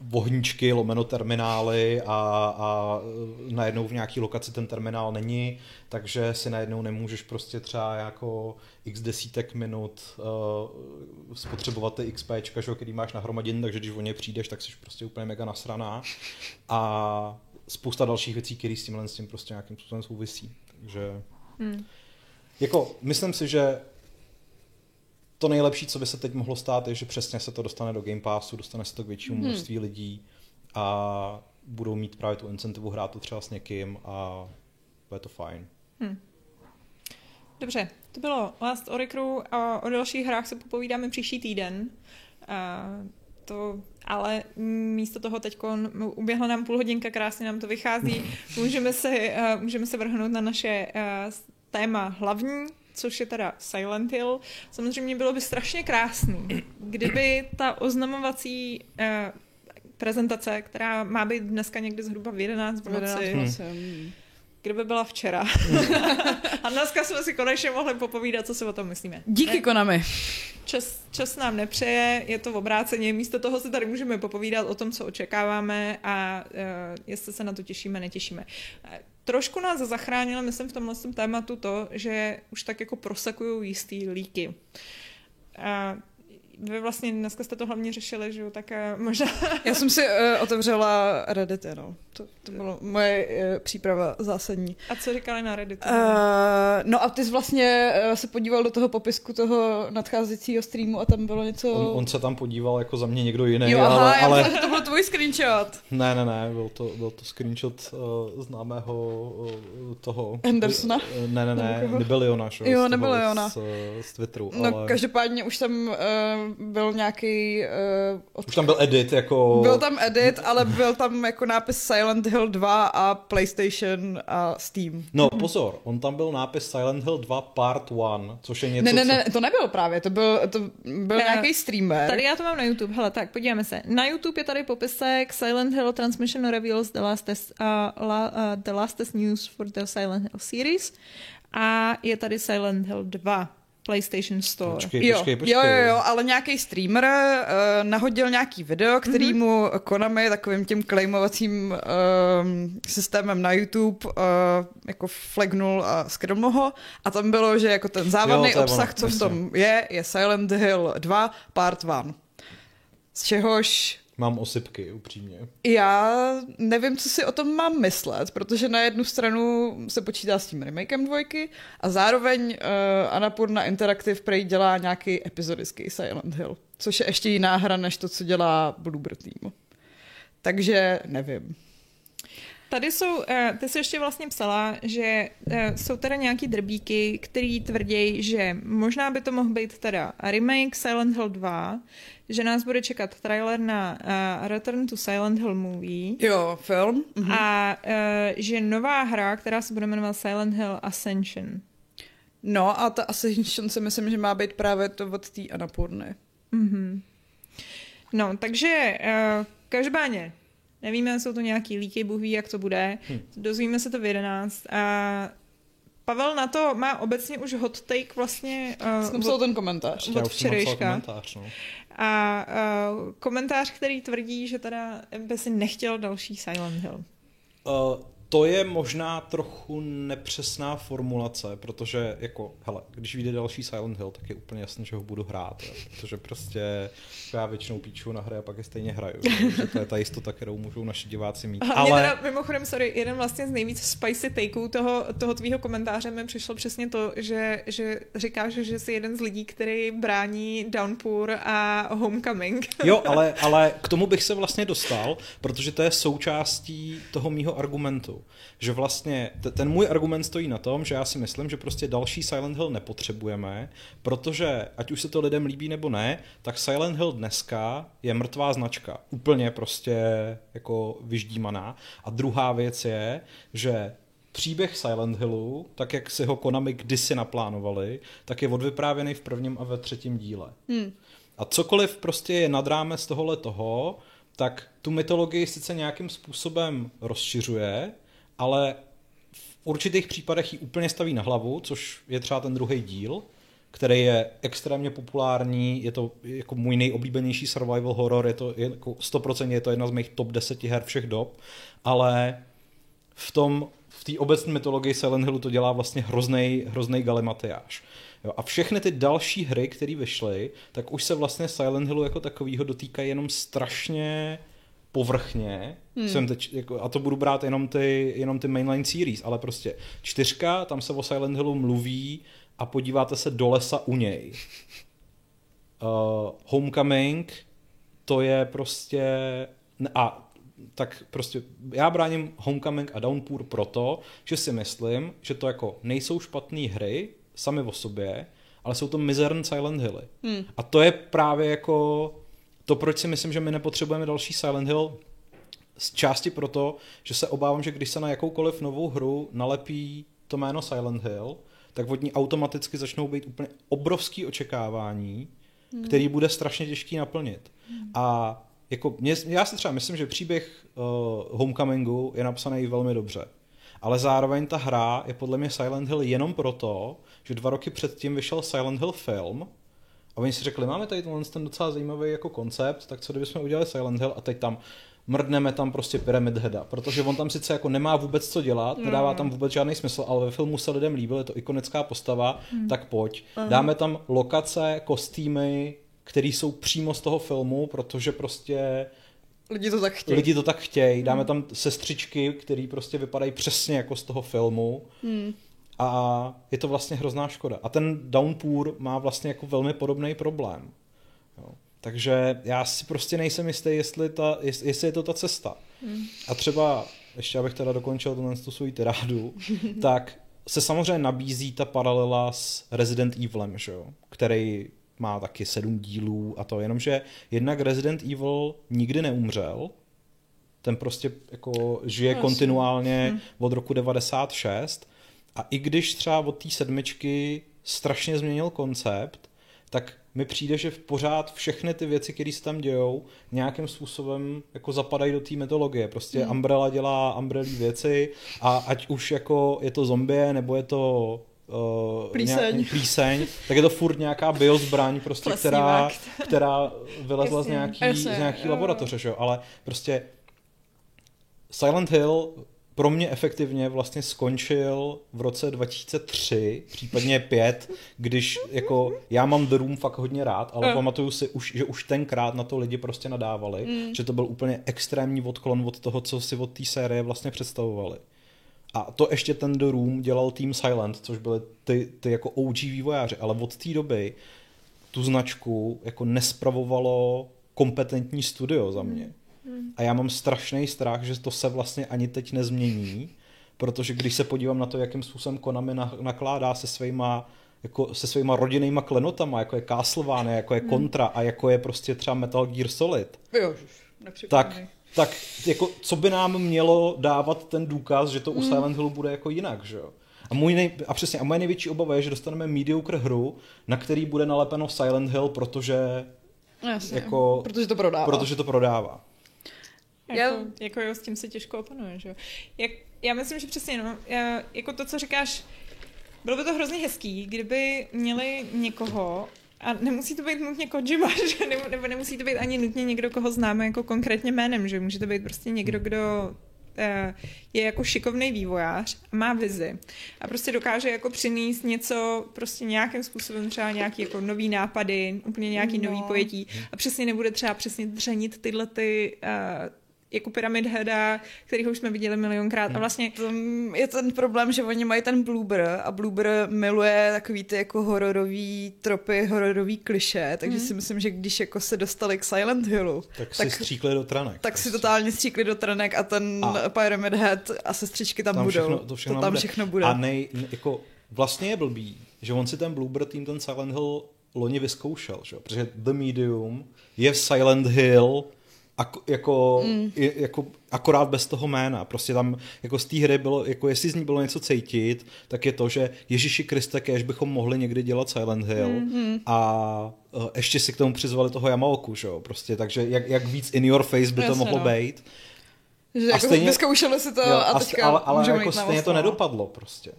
vohníčky, lomeno terminály a, a najednou v nějaký lokaci ten terminál není, takže si najednou nemůžeš prostě třeba jako x desítek minut uh, spotřebovat ty XP, který máš nahromaděn, takže když o ně přijdeš, tak jsi prostě úplně mega nasraná a spousta dalších věcí, které s tímhle s tím prostě nějakým způsobem souvisí. Takže hmm. Jako myslím si, že to nejlepší, co by se teď mohlo stát, je, že přesně se to dostane do Game Passu, dostane se to k většímu hmm. množství lidí a budou mít právě tu incentivu hrát to třeba s někým a bude to fajn. Hmm. Dobře, to bylo Last Oricru a o dalších hrách se popovídáme příští týden. A to, ale místo toho teď uběhla nám půl hodinka, krásně nám to vychází. Můžeme se, uh, můžeme se vrhnout na naše uh, téma hlavní, což je teda Silent Hill. Samozřejmě bylo by strašně krásný, kdyby ta oznamovací eh, prezentace, která má být dneska někdy zhruba v 11 v noci, hmm. kdyby byla včera. a dneska jsme si konečně mohli popovídat, co si o tom myslíme. Díky ne? Konami. Čas, čas nám nepřeje, je to v obráceně. Místo toho si tady můžeme popovídat o tom, co očekáváme a uh, jestli se na to těšíme, netěšíme. Trošku nás zachránilo, myslím, v tomhle tématu to, že už tak jako prosekují jistý líky. A vy vlastně dneska jste to hlavně řešili, že jo, tak eh, možná... Já jsem si uh, otevřela Reddit, no. To, to bylo moje uh, příprava zásadní. A co říkali na Reddit? Uh, no a ty jsi vlastně uh, se podíval do toho popisku toho nadcházejícího streamu a tam bylo něco... On, on se tam podíval jako za mě někdo jiný, jo, aha, ale... ale... To, to byl tvůj screenshot. Ne, ne, ne, byl to, byl to screenshot uh, známého uh, toho... Andersona? Uh, ne, ne, ne, Nibeliona, šo? Jo, Nibeliona. Z, z Twitteru, No ale... každopádně už tam uh, byl nějaký... Uh, od... Už tam byl edit, jako... Byl tam edit, ale byl tam jako nápis Silent Hill 2 a PlayStation a Steam. No pozor, on tam byl nápis Silent Hill 2 Part 1, což je něco, Ne, ne, ne, co... to nebyl právě, to byl, to byl nějaký streamer. Tady já to mám na YouTube, hele, tak podíváme se. Na YouTube je tady popisek Silent Hill Transmission Reveals The Last, test, uh, la, uh, the last test News for the Silent Hill series a je tady Silent Hill 2. PlayStation Store. Počkej, Jo, počkej, počkej. jo, jo, jo, ale nějaký streamer uh, nahodil nějaký video, který Mhm. mu Konami takovým tím claimovacím um, systémem na YouTube uh, jako flagnul a skrml ho a tam bylo, že jako ten závadný Jo, obsah, ono, co v tom je, je Silent Hill 2 Part 1. Z čehož Mám osypky, upřímně. já nevím, co si o tom mám myslet, protože na jednu stranu se počítá s tím remakem dvojky a zároveň uh, Annapurna Interactive prej dělá nějaký epizodický Silent Hill, což je ještě jiná hra, než to, co dělá Bloober Team. Takže nevím. Tady jsou, eh, ty jsi ještě vlastně psala, že eh, jsou teda nějaký drbíky, který tvrdí, že možná by to mohl být teda remake Silent Hill 2, že nás bude čekat trailer na eh, Return to Silent Hill movie Jo, film. Mhm. a eh, že nová hra, která se bude jmenovat Silent Hill Ascension. No a ta Ascension si myslím, že má být právě to od té Annapurny. Mhm. No, takže uh, každopádně nevíme, jsou to nějaký líky, Bůh ví, jak to bude. Hm. Dozvíme se to v 11. A Pavel na to má obecně už hot take vlastně uh, Jsem psal ten komentář. od včerejška. komentář, no. a uh, komentář, který tvrdí, že teda by si nechtěl další Silent Hill. Uh, to je možná trochu nepřesná formulace, protože jako, hele, když vyjde další Silent Hill, tak je úplně jasné, že ho budu hrát, jo, protože prostě já většinou píču na hry a pak je stejně hraju. jo, že to je ta jistota, kterou můžou naši diváci mít. Ale... Ale teda, mimochodem, sorry, jeden vlastně z nejvíc spicy takeů toho, toho tvýho komentáře mi přišlo přesně to, že, že říkáš, že jsi jeden z lidí, který brání Downpour a Homecoming. Jo, ale, ale k tomu bych se vlastně dostal, protože to je součástí toho mýho argumentu. Že vlastně t- ten můj argument stojí na tom, že já si myslím, že prostě další Silent Hill nepotřebujeme, protože ať už se to lidem líbí nebo ne, tak Silent Hill dneska je mrtvá značka. Úplně prostě jako vyždímaná. A druhá věc je, že příběh Silent Hillu, tak jak si ho Konami kdysi naplánovali, tak je odvyprávěný v prvním a ve třetím díle. Hmm. A cokoliv prostě je nad rámec tohohle toho, tak tu mytologii sice nějakým způsobem rozšiřuje, ale v určitých případech ji úplně staví na hlavu, což je třeba ten druhý díl, který je extrémně populární, je to jako můj nejoblíbenější survival horror, je to je jako 100% je to jedna z mých top 10 her všech dob, ale v tom, v té obecné mytologii Silent Hillu to dělá vlastně hroznej, hroznej galimatiáš. Jo, a všechny ty další hry, které vyšly, tak už se vlastně Silent Hillu jako takovýho dotýkají jenom strašně povrchně, hmm. jsem teď, jako, a to budu brát jenom ty, jenom ty mainline series, ale prostě čtyřka, tam se o Silent Hillu mluví a podíváte se do lesa u něj. Uh, Homecoming, to je prostě, a tak prostě já bráním Homecoming a Downpour proto, že si myslím, že to jako nejsou špatné hry sami o sobě, ale jsou to mizern Silent Hilly. Hmm. A to je právě jako to, proč si myslím, že my nepotřebujeme další Silent Hill, z části proto, že se obávám, že když se na jakoukoliv novou hru nalepí to jméno Silent Hill, tak od ní automaticky začnou být úplně obrovský očekávání, hmm. který bude strašně těžký naplnit. Hmm. A jako mě, já si třeba myslím, že příběh uh, Homecomingu je napsaný velmi dobře. Ale zároveň ta hra je podle mě Silent Hill jenom proto, že dva roky předtím vyšel Silent Hill film a oni si řekli, máme tady tenhle ten docela zajímavý jako koncept, tak co kdybychom udělali Silent Hill a teď tam mrdneme tam prostě Pyramid Heada, protože on tam sice jako nemá vůbec co dělat, nedává tam vůbec žádný smysl, ale ve filmu se lidem líbil, je to ikonická postava, hmm. tak pojď. Dáme tam lokace, kostýmy, které jsou přímo z toho filmu, protože prostě Lidi to tak chtějí. lidi to tak chtějí. Dáme tam sestřičky, které prostě vypadají přesně jako z toho filmu. Hmm. A je to vlastně hrozná škoda. A ten Downpour má vlastně jako velmi podobný problém. Jo. Takže já si prostě nejsem jistý, jestli, ta, jest- jestli je to ta cesta. Hmm. A třeba, ještě abych teda dokončil tenhle tu svou tirádu, tak se samozřejmě nabízí ta paralela s Resident Evilem, že jo? který má taky sedm dílů a to, jenomže jednak Resident Evil nikdy neumřel, ten prostě jako žije Jasně. kontinuálně Hm. od roku 96 a i když třeba od té sedmičky strašně změnil koncept, tak mi přijde, že v pořád všechny ty věci, které se tam dějou, nějakým způsobem jako zapadají do té mytologie. Prostě Hmm. Umbrella dělá Umbrella věci a ať už jako je to zombie, nebo je to uh, Plíseň. Nějak, plíseň, tak je to furt nějaká biozbraň, prostě, která, která vylezla z nějaký, Jasně, z nějaký jo. laboratoře, že jo? ale prostě Silent Hill pro mě efektivně vlastně skončil v roce 2003, případně 5, když jako já mám The Room fakt hodně rád, ale Jo. pamatuju si, už, že už tenkrát na to lidi prostě nadávali, Mm. že to byl úplně extrémní odklon od toho, co si od té série vlastně představovali. A to ještě ten The Room dělal Team Silent, což byly ty, ty jako OG vývojáři, ale od té doby tu značku jako nespravovalo kompetentní studio za mě. A já mám strašný strach, že to se vlastně ani teď nezmění, protože když se podívám na to, jakým způsobem Konami na- nakládá se svýma jako se svýma rodinnýma klenotama, jako je Castlevania, jako je Contra a jako je prostě třeba Metal Gear Solid, Jo, tak, tak jako, co by nám mělo dávat ten důkaz, že to Hmm. u Silent Hillu bude jako jinak, že jo? A, můj nej, a přesně, a moje největší obava je, že dostaneme mediocre hru, na který bude nalepeno Silent Hill, protože, Jasně, jako- protože to prodává. protože to prodává. Jako, Já- jako jo, s tím se těžko opanuje, že jo. Jak, já myslím, že přesně, no, já, jako to, co říkáš, bylo by to hrozně hezký, kdyby měli někoho, a nemusí to být nutně Kojima, že? Nebo, nebo nemusí to být ani nutně někdo, koho známe jako konkrétně jménem, že může to být prostě někdo, kdo eh, je jako šikovný vývojář a má vizi a prostě dokáže jako přinést něco prostě nějakým způsobem třeba nějaký jako nový nápady, úplně nějaký No. nový pojetí a přesně nebude třeba přesně dřenit tyhle ty uh, jako Pyramid Heada, kterýho už jsme viděli milionkrát a vlastně Tam je ten problém, že oni mají ten Bloober a Bloober miluje takový ty jako hororový tropy, hororový kliše, takže Mhm. si myslím, že když jako se dostali k Silent Hillu, Tak, Tak- si stříkli do tranek. tak si prostě. totálně stříkli do trenek a ten A- Pyramid Head a sestřičky tam, tam budou. všechno, to všechno to tam bude. všechno bude. A nej, ne, jako, vlastně je blbý, že on si ten Bloober tým, ten Silent Hill loni vyzkoušel, že? jo? protože The Medium je Silent Hill ako, jako, mm. jako akorát bez toho jména. Prostě tam jako z té hry bylo, jako jestli z ní bylo něco cítit, tak je to, že Ježíši Kriste, kež bychom mohli někdy dělat Silent Hill mm-hmm. a uh, ještě si k tomu přizvali toho Yamaoku, že jo? Prostě, takže jak, jak víc in your face by to Jasně, mohlo no. být. že a jako stejně- vyzkoušeli si to Jo, a teďka ale, ale jako stejně to oslava. nedopadlo prostě.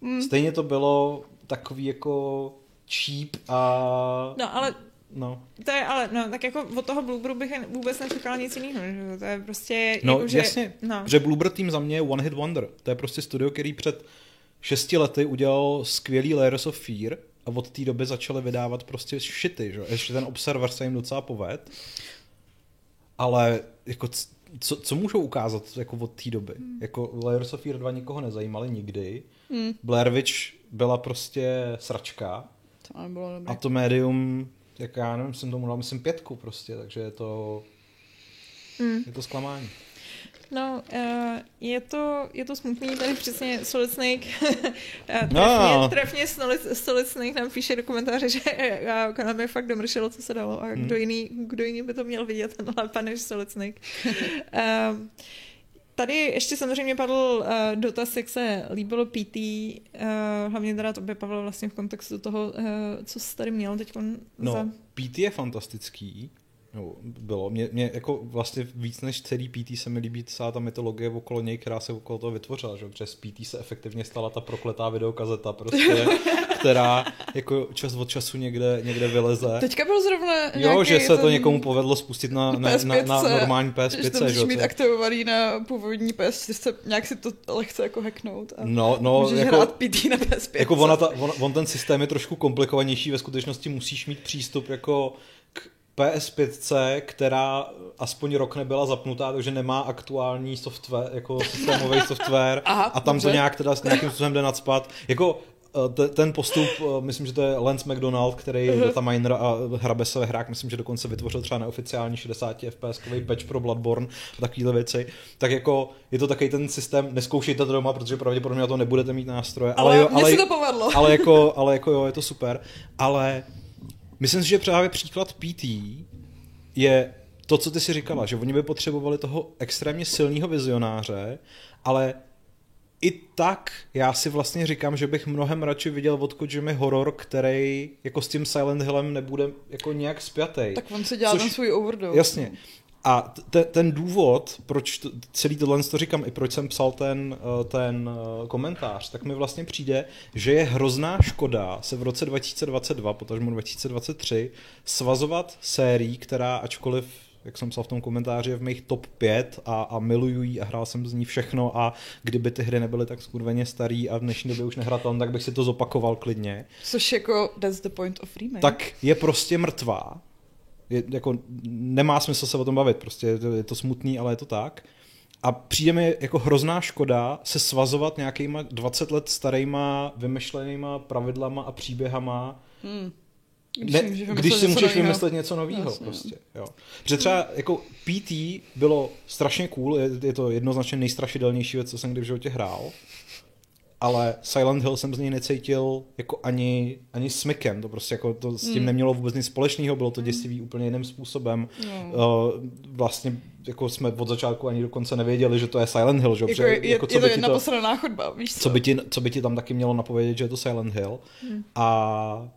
Mm. Stejně to bylo takový jako cheap a... No, ale No, to je, ale no, tak jako od toho Blueberu bych vůbec nečekala nic jiného, že to je prostě, no jako, že, jasně, no. že Bloober Team za mě je One Hit Wonder. To je prostě studio, který před šesti lety udělal skvělý Layers of Fear a od té doby začali vydávat prostě shity, že? Ještě ten Observer se jim docela poved. Ale jako co, co můžou ukázat jako od té doby? Hmm. Jako Layers of Fear 2 nikoho nezajímali nikdy. Hmm. Blair Witch byla prostě sračka. To nebylo dobré. A to médium, jak já nevím, jsem tomu dal, myslím, pětku prostě, takže je to, Mm. je to zklamání. No, uh, je, to, je to smutný, tady přesně Solid Snake, uh, trefně, No. trefně Solid, Solid Snake nám píše do komentáře, že uh, Konami fakt domršilo, co se dalo a Hmm. kdo, jiný, kdo jiný by to měl vidět, ten lépe než Solid Snake. uh, Tady ještě samozřejmě padl uh, dotaz, jak se líbilo PT, uh, hlavně teda tobě, Pavel, vlastně v kontextu toho, uh, co jsi tady měl teď No, za... PT je fantastický, no, bylo. Mě, mě jako vlastně víc než celý PT se mi líbí celá ta mytologie okolo něj, která se okolo toho vytvořila, že? z PT se efektivně stala ta prokletá videokazeta, prostě, která jako čas od času někde, někde vyleze. Teďka byl zrovna Jo, že se to někomu povedlo spustit na, na, na, na PS5, normální že to PS5. musíš Že? mít jo, co- aktivovaný na původní PS, nějak si to lehce jako hacknout a No, no, můžeš jako, hrát PT na PS5. Jako ona ta, on, on ten systém je trošku komplikovanější, ve skutečnosti musíš mít přístup jako PS5, která aspoň rok nebyla zapnutá, takže nemá aktuální software, jako systémový software Aha, a tam dobře. to nějak teda s nějakým způsobem jde nadspat. Jako eh, te- ten postup, eh, myslím, že to je Lance McDonald, který je dataminer a hrabe se ve hrách, myslím, že dokonce vytvořil třeba neoficiální 60 fps patch pro Bloodborne a takovéhle věci, tak jako je to takový ten systém, neskoušejte to doma, protože pravděpodobně na to nebudete mít nástroje, ale, ale, jo, ale, se to povedlo. ale jako, ale jako jo, je to super. Ale myslím si, že právě příklad PT je to, co ty si říkala, že oni by potřebovali toho extrémně silného vizionáře, ale i tak já si vlastně říkám, že bych mnohem radši viděl od Kojimy horor, který jako s tím Silent Hillem nebude jako nějak spjatý. Tak on si dělá Což- ten svůj overdose. Jasně. A t- ten důvod, proč to, celý tohle to říkám, i proč jsem psal ten, eh, ten eh, komentář, tak mi vlastně přijde, že je hrozná škoda se v roce 2022, potažmo 2023, svazovat sérií, která ačkoliv jak jsem psal v tom komentáři, je v mých top 5 a, a miluju ji a hrál jsem z ní všechno a kdyby ty hry nebyly tak skurveně starý a v dnešní době už nehratelné, tak bych si to zopakoval klidně. Což jako, that's the point of remake. Tak je prostě mrtvá. Je, jako, nemá smysl se o tom bavit, prostě je to, je to smutný, ale je to tak. A přijde mi jako hrozná škoda se svazovat nějakýma 20 let starýma vymyšlenýma pravidlama a příběhama, Hmm. když, ne, si, když si můžeš novýho. vymyslet něco nového prostě. Jo. Protože třeba jako PT bylo strašně cool, je, je to jednoznačně nejstrašidelnější věc, co jsem kdy v životě hrál, ale Silent Hill jsem z něj necítil jako ani, ani smykem, to prostě jako to s tím hmm. nemělo vůbec nic společného, bylo to děsivý úplně jiným způsobem. Hmm. Uh, vlastně jako jsme od začátku ani dokonce nevěděli, že to je Silent Hill, že? Jako, je, jako, co je to jedna posraná chodba, víš co? Co by, ti, co by ti tam taky mělo napovědět, že je to Silent Hill. Hmm. A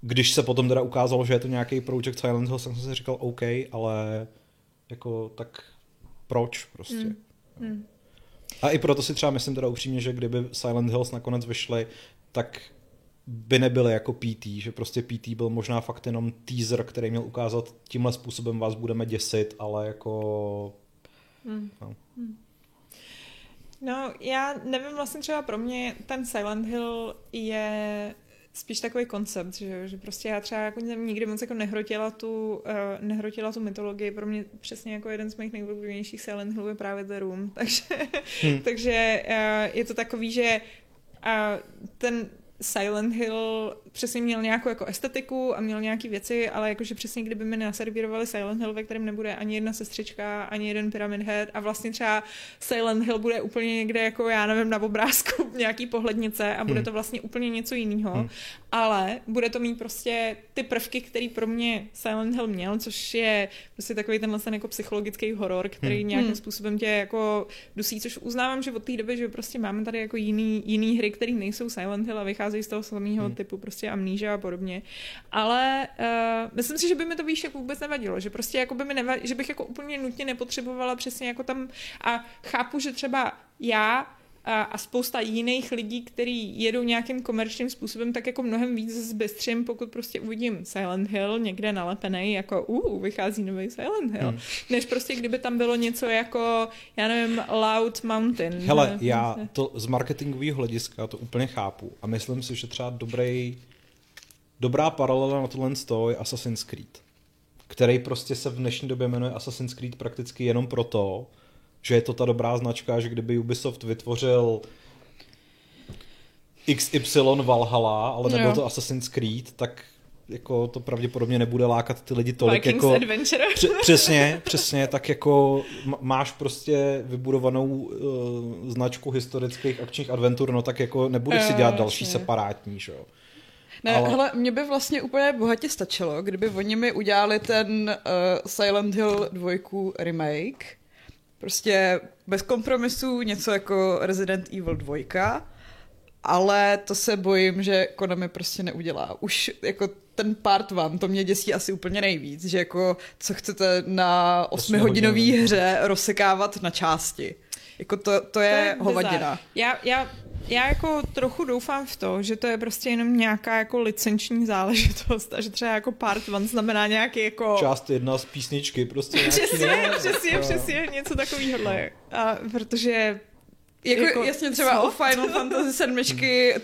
když se potom teda ukázalo, že je to nějaký Project Silent Hill, jsem si říkal OK, ale jako tak proč prostě. Hmm. Hmm. A i proto si třeba myslím teda upřímně, že kdyby Silent Hills nakonec vyšly, tak by nebyly jako PT, že prostě PT byl možná fakt jenom teaser, který měl ukázat, tímhle způsobem vás budeme děsit, ale jako... Hmm. No. Hmm. No, já nevím, vlastně třeba pro mě ten Silent Hill je spíš takový koncept, že, že prostě já třeba jako nikdy moc jako nehrotila tu, uh, nehrotila tu mytologii, pro mě přesně jako jeden z mých nejoblíbenějších Silent Hill je právě The Room, takže, hmm. takže uh, je to takový, že uh, ten Silent Hill přesně měl nějakou jako estetiku a měl nějaký věci, ale jakože přesně kdyby mi naservírovali Silent Hill, ve kterém nebude ani jedna sestřička, ani jeden Pyramid Head a vlastně třeba Silent Hill bude úplně někde jako já nevím na obrázku nějaký pohlednice a bude hmm. to vlastně úplně něco jiného, hmm. ale bude to mít prostě ty prvky, které pro mě Silent Hill měl, což je prostě takový tenhle ten jako psychologický horor, který hmm. nějakým hmm. způsobem tě jako dusí, což uznávám, že od té doby, že prostě máme tady jako jiný, jiný hry, které nejsou Silent Hill a vycházejí z toho samého hmm. typu prostě amníže a podobně. Ale uh, myslím si, že by mi to jako vůbec nevadilo, že prostě jako by mi nevadilo, že bych jako úplně nutně nepotřebovala přesně jako tam a chápu, že třeba já a, a spousta jiných lidí, kteří jedou nějakým komerčním způsobem, tak jako mnohem víc zbystřím, pokud prostě uvidím Silent Hill někde nalepený, jako uh, vychází nový Silent Hill, hmm. než prostě kdyby tam bylo něco jako, já nevím, Loud Mountain. Hele, já to z marketingového hlediska to úplně chápu a myslím si, že třeba dobrý dobrá paralela na tohle je Assassin's Creed, který prostě se v dnešní době jmenuje Assassin's Creed prakticky jenom proto, že je to ta dobrá značka, že kdyby Ubisoft vytvořil XY Valhalla, ale nebyl no. to Assassin's Creed, tak jako to pravděpodobně nebude lákat ty lidi tolik Vikings jako... Adventure. přesně, přesně, tak jako máš prostě vybudovanou uh, značku historických akčních adventur, no tak jako nebudeš si dělat další separátní, že jo. Ne, ale... hele, mě by vlastně úplně bohatě stačilo, kdyby oni mi udělali ten uh, Silent Hill 2 remake, prostě bez kompromisů, něco jako Resident Evil 2, ale to se bojím, že Konami prostě neudělá. Už jako ten part one, to mě děsí asi úplně nejvíc, že jako co chcete na 8 hodinový hře rozsekávat na části. Jako to, to je, to je hovadina. Já, já já jako trochu doufám v to, že to je prostě jenom nějaká jako licenční záležitost a že třeba jako part one znamená nějaký jako... Část jedna z písničky, prostě. Přesně, ne, přesně, přesně, něco takového. A protože jako, jako jasně třeba co? o Final Fantasy 7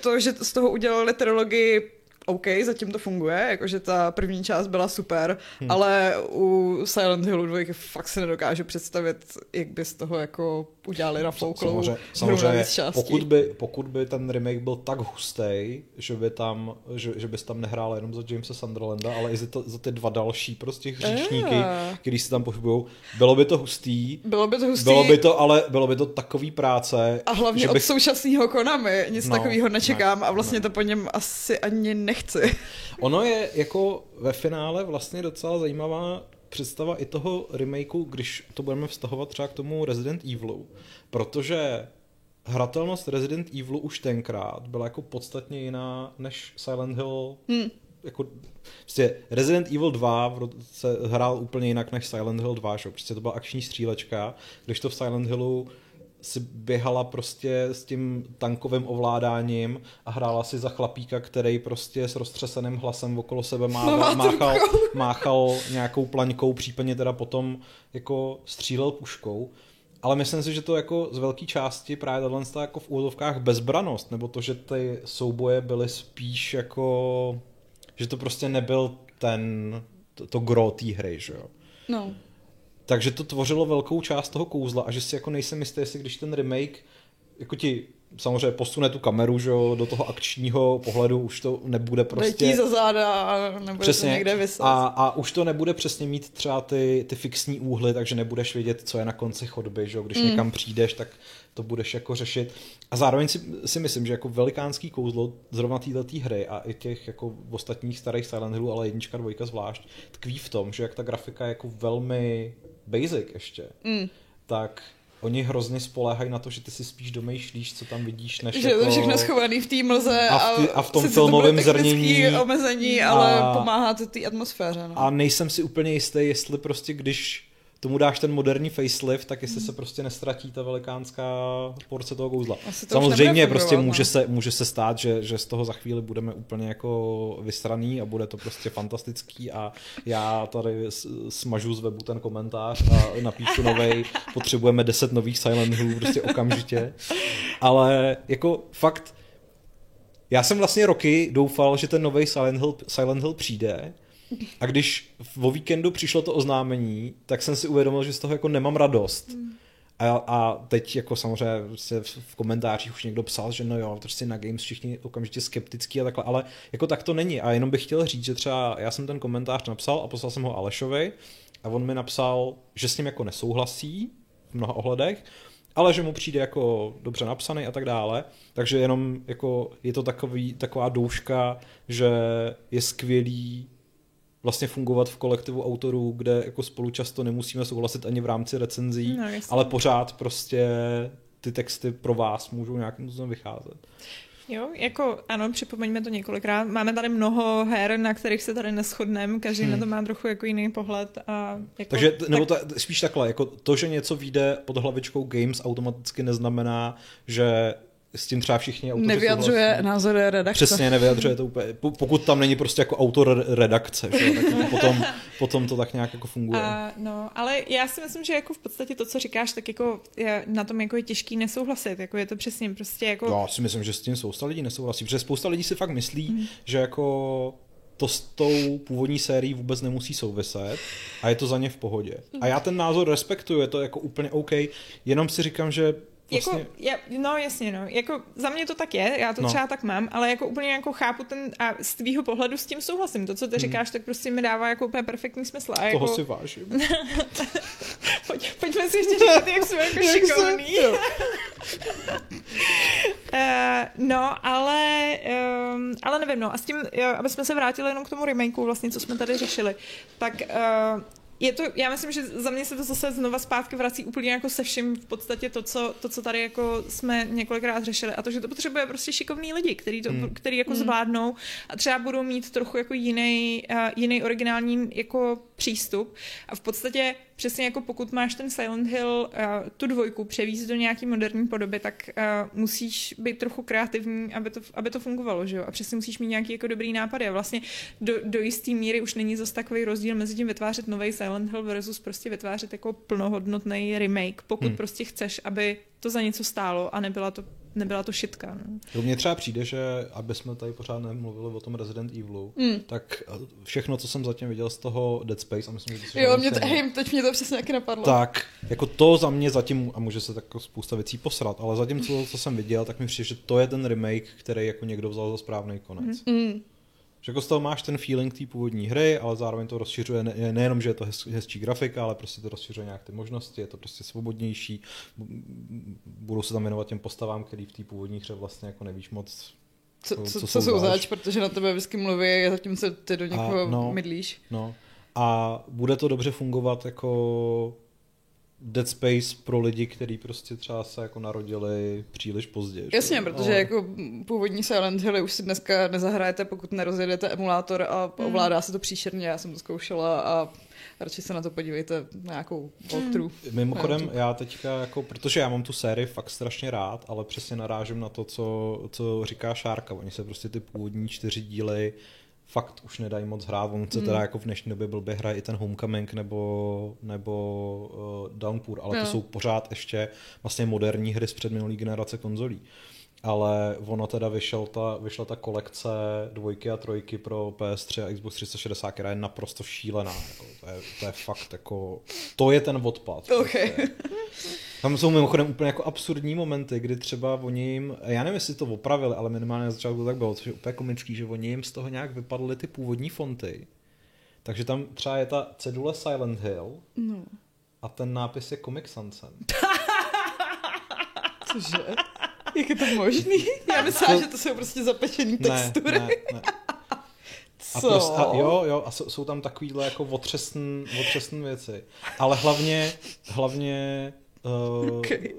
to, že z toho udělali trilogii OK, zatím to funguje, jakože ta první část byla super, hmm. ale u Silent Hillu 2 fakt se nedokážu představit, jak by z toho jako udělali na Samozřejmě, samozřejmě pokud, by, pokud by ten remake byl tak hustý, že by tam, že, že bys tam nehrál jenom za Jamesa Sunderlanda, ale i za, to, za ty dva další prostě hříšníky, yeah. který se tam pohybují, bylo by to hustý. Bylo by to hustý. Bylo by to, ale bylo by to takový práce. A hlavně že od bych... současného Konami nic no, takového nečekám ne, a vlastně ne. to po něm asi ani nechci. Ono je jako ve finále vlastně docela zajímavá představa i toho remakeu, když to budeme vztahovat třeba k tomu Resident Evilu, protože hratelnost Resident Evilu už tenkrát byla jako podstatně jiná než Silent Hill hmm. jako prostě Resident Evil 2 se hrál úplně jinak než Silent Hill 2, že? prostě to byla akční střílečka, když to v Silent Hillu si běhala prostě s tím tankovým ovládáním a hrála si za chlapíka, který prostě s roztřeseným hlasem okolo sebe mával, máchal, máchal nějakou plaňkou, případně teda potom jako střílel puškou. Ale myslím si, že to jako z velké části právě tato ta jako v úvodovkách bezbranost, nebo to, že ty souboje byly spíš jako, že to prostě nebyl ten, to, to gro té hry, že jo. No. Takže to tvořilo velkou část toho kouzla a že si jako nejsem jistý, jestli když ten remake jako ti samozřejmě posune tu kameru že jo, do toho akčního pohledu, už to nebude prostě... Letí za záda a nebude přesně. někde vyset. A, a už to nebude přesně mít třeba ty, ty fixní úhly, takže nebudeš vědět, co je na konci chodby, že jo? když mm. někam přijdeš, tak to budeš jako řešit. A zároveň si, si myslím, že jako velikánský kouzlo zrovna této hry a i těch jako ostatních starých Silent Hillů, ale jednička, dvojka zvlášť, tkví v tom, že jak ta grafika je jako velmi basic ještě, mm. tak oni hrozně spoléhají na to, že ty si spíš domýšlíš, co tam vidíš, než Že jako... je všechno schovaný v té mlze a v, ty, a v tom filmovém zrnění. omezení, ale a, pomáhá to té atmosféře. No. A nejsem si úplně jistý, jestli prostě když tomu dáš ten moderní facelift, tak jestli se prostě nestratí ta velikánská porce toho kouzla. Samozřejmě prostě no. může se, může se stát, že, že z toho za chvíli budeme úplně jako vysraný a bude to prostě fantastický a já tady smažu z webu ten komentář a napíšu novej, potřebujeme 10 nových Silent Hillů prostě okamžitě. Ale jako fakt, já jsem vlastně roky doufal, že ten nový Silent Hill, Silent Hill přijde, a když vo víkendu přišlo to oznámení, tak jsem si uvědomil, že z toho jako nemám radost. Mm. A, a teď jako samozřejmě se v komentářích už někdo psal, že no jo, to si na Games všichni okamžitě skeptický a takhle, ale jako tak to není. A jenom bych chtěl říct, že třeba já jsem ten komentář napsal a poslal jsem ho Alešovi a on mi napsal, že s ním jako nesouhlasí v mnoha ohledech, ale že mu přijde jako dobře napsaný a tak dále. Takže jenom jako je to takový, taková douška, že je skvělý vlastně fungovat v kolektivu autorů, kde jako spolu často nemusíme souhlasit ani v rámci recenzí, no, ale pořád prostě ty texty pro vás můžou nějakým způsobem vycházet. Jo, jako ano, připomeňme to několikrát. Máme tady mnoho her, na kterých se tady neschodneme, každý hmm. na to má trochu jako jiný pohled. A jako, Takže, tak... nebo ta, spíš takhle, jako to, že něco vyjde pod hlavičkou Games automaticky neznamená, že s tím třeba všichni autoři Nevyjadřuje souhlasí. názory redakce. Přesně, nevyjadřuje to úplně. Pokud tam není prostě jako autor redakce, že? tak jako potom, potom to tak nějak jako funguje. A, no, ale já si myslím, že jako v podstatě to, co říkáš, tak jako je, na tom jako je těžký nesouhlasit. Jako je to přesně prostě jako... Já si myslím, že s tím spousta lidí nesouhlasí, protože spousta lidí si fakt myslí, hmm. že jako to s tou původní sérií vůbec nemusí souviset a je to za ně v pohodě. A já ten názor respektuju, je to jako úplně OK, jenom si říkám, že vlastně... Jako, je, no jasně, no. Jako za mě to tak je, já to no. třeba tak mám, ale jako úplně jako chápu ten, a z tvýho pohledu s tím souhlasím. To, co ty hmm. říkáš, tak prostě mi dává jako úplně perfektní smysl. A Toho jako... si vážím. Pojď, pojďme si ještě říkat, jak jsme jako šikovný. uh, no, ale, um, ale nevím, no. A s tím, jo, aby jsme se vrátili jenom k tomu remakeu, vlastně, co jsme tady řešili, tak uh, je to, já myslím, že za mě se to zase znova zpátky vrací úplně jako se vším v podstatě to, co, to, co tady jako jsme několikrát řešili a to, že to potřebuje prostě šikovní lidi, který, to, hmm. který jako hmm. zvládnou a třeba budou mít trochu jako jiný, uh, jiný originální jako přístup a v podstatě přesně jako pokud máš ten Silent Hill uh, tu dvojku převízt do nějaký moderní podoby, tak uh, musíš být trochu kreativní, aby to, aby to fungovalo, že jo? A přesně musíš mít nějaký jako dobrý nápady a vlastně do, do jisté míry už není zase takový rozdíl mezi tím vytvářet nový Silent Hill versus prostě vytvářet jako plnohodnotný remake, pokud hmm. prostě chceš, aby to za něco stálo a nebyla to nebyla to šitka. No. Mně třeba přijde, že aby jsme tady pořád nemluvili o tom Resident Evilu, mm. tak všechno, co jsem zatím viděl z toho Dead Space, a myslím, že to Jo, mě to, hej, teď mě to přesně taky napadlo. Tak, jako to za mě zatím, a může se tak spousta věcí posrat, ale zatím, co, co jsem viděl, tak mi přijde, že to je ten remake, který jako někdo vzal za správný konec. Mm. Že jako z toho máš ten feeling té původní hry, ale zároveň to rozšiřuje ne, nejenom, že je to hez, hezčí grafika, ale prostě to rozšiřuje nějak ty možnosti, je to prostě svobodnější, budou se tam věnovat těm postavám, který v té původní hře vlastně jako nevíš moc, co, co, co, co jsou zač, protože na tebe vždycky mluví a zatím se ty do někoho a, no, mydlíš. No. A bude to dobře fungovat jako Dead Space pro lidi, kteří prostě třeba se jako narodili příliš pozdě. že? Jasně, protože Ale- jako původní Silent Hill už si dneska nezahrajete, pokud nerozjedete emulátor a ovládá se to příšerně. Já jsem to zkoušela a radši se na to podívejte na nějakou walkthrough. Mimochodem, já teďka, jako, protože já mám tu sérii fakt strašně rád, ale přesně narážím na to, co, co říká Šárka. Oni se prostě ty původní čtyři díly fakt už nedají moc hrát. On se teda jako v dnešní době blbě hraje i ten Homecoming nebo, nebo uh, Downpour, ale to Jo. jsou pořád ještě vlastně moderní hry z předminulý generace konzolí. Ale ono teda vyšel ta, vyšla ta kolekce dvojky a trojky pro PS3 a Xbox 360, která je naprosto šílená. Jako, to, je, to je fakt jako, to je ten odpad. Ok. prostě. Tam jsou mimochodem úplně jako absurdní momenty, kdy třeba oni jim, já nevím, jestli to opravili, ale minimálně na začátku to tak bylo, což je úplně komický, že oni jim z toho nějak vypadly ty původní fonty. Takže tam třeba je ta cedule Silent Hill No. a ten nápis je Comic Sans. Cože? Jak je to možný? Já myslela, že to jsou prostě zapečený Ne, textury. ne, ne. A, Co? prostě, a jo, jo, a jsou, jsou tam takovýhle jako otřesný, otřesný věci. Ale hlavně, hlavně uh, Okay.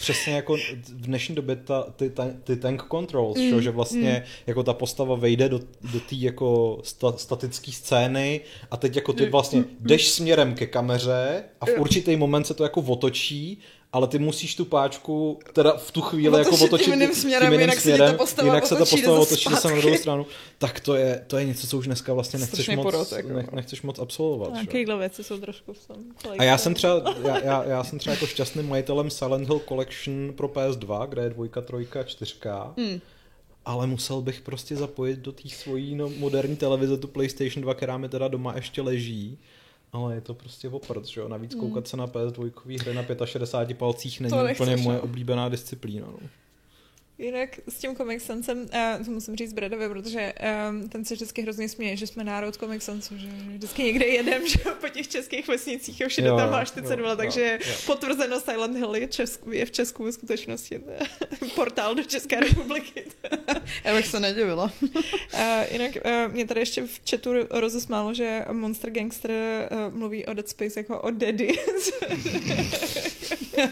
přesně jako v dnešní době ta, ty, ta, ty tank controls, Mm, mm, že vlastně jako ta postava vejde do, do té jako sta, statické scény a teď jako ty vlastně jdeš směrem ke kameře a v určitý moment se to jako otočí ale ty musíš tu páčku teda v tu chvíli Otočit jako tím otočit jiným směrem, jiným jinak se ti postava jinak se ta postava otočí zase na druhou stranu. Tak to je, to je něco, co už dneska vlastně nechceš Strašný moc, porod, jako. nech, nechceš moc absolvovat. Takovéhle věci jsou trošku v tom. A já jsem třeba, já, já, já jsem třeba jako šťastným majitelem Silent Hill Collection pro PS2, kde je dvojka, trojka, čtyřka. Hmm. Ale musel bych prostě zapojit do té svojí no, moderní televize tu PlayStation 2, která mi teda doma ještě leží. Ale je to prostě oprt, že jo? Navíc koukat se na PS2 hry na 65 palcích není To nechceš, úplně moje no. oblíbená disciplína. No. Jinak s tím Comic Sansem, uh, to musím říct Bradovi, protože um, ten se vždycky hrozně směje, že jsme národ Comic Sansu, že vždycky někde jedem, že po těch českých vesnicích a všude Jo, tam máš ty cedule, jo, takže jo. potvrzeno Silent Hill je, Česku, je v Česku ve skutečnosti portál do České republiky. Já bych se nedivila. Uh, jinak uh, mě tady ještě v chatu rozesmálo, že Monster Gangster uh, mluví o Dead Space jako o Daddy. uh,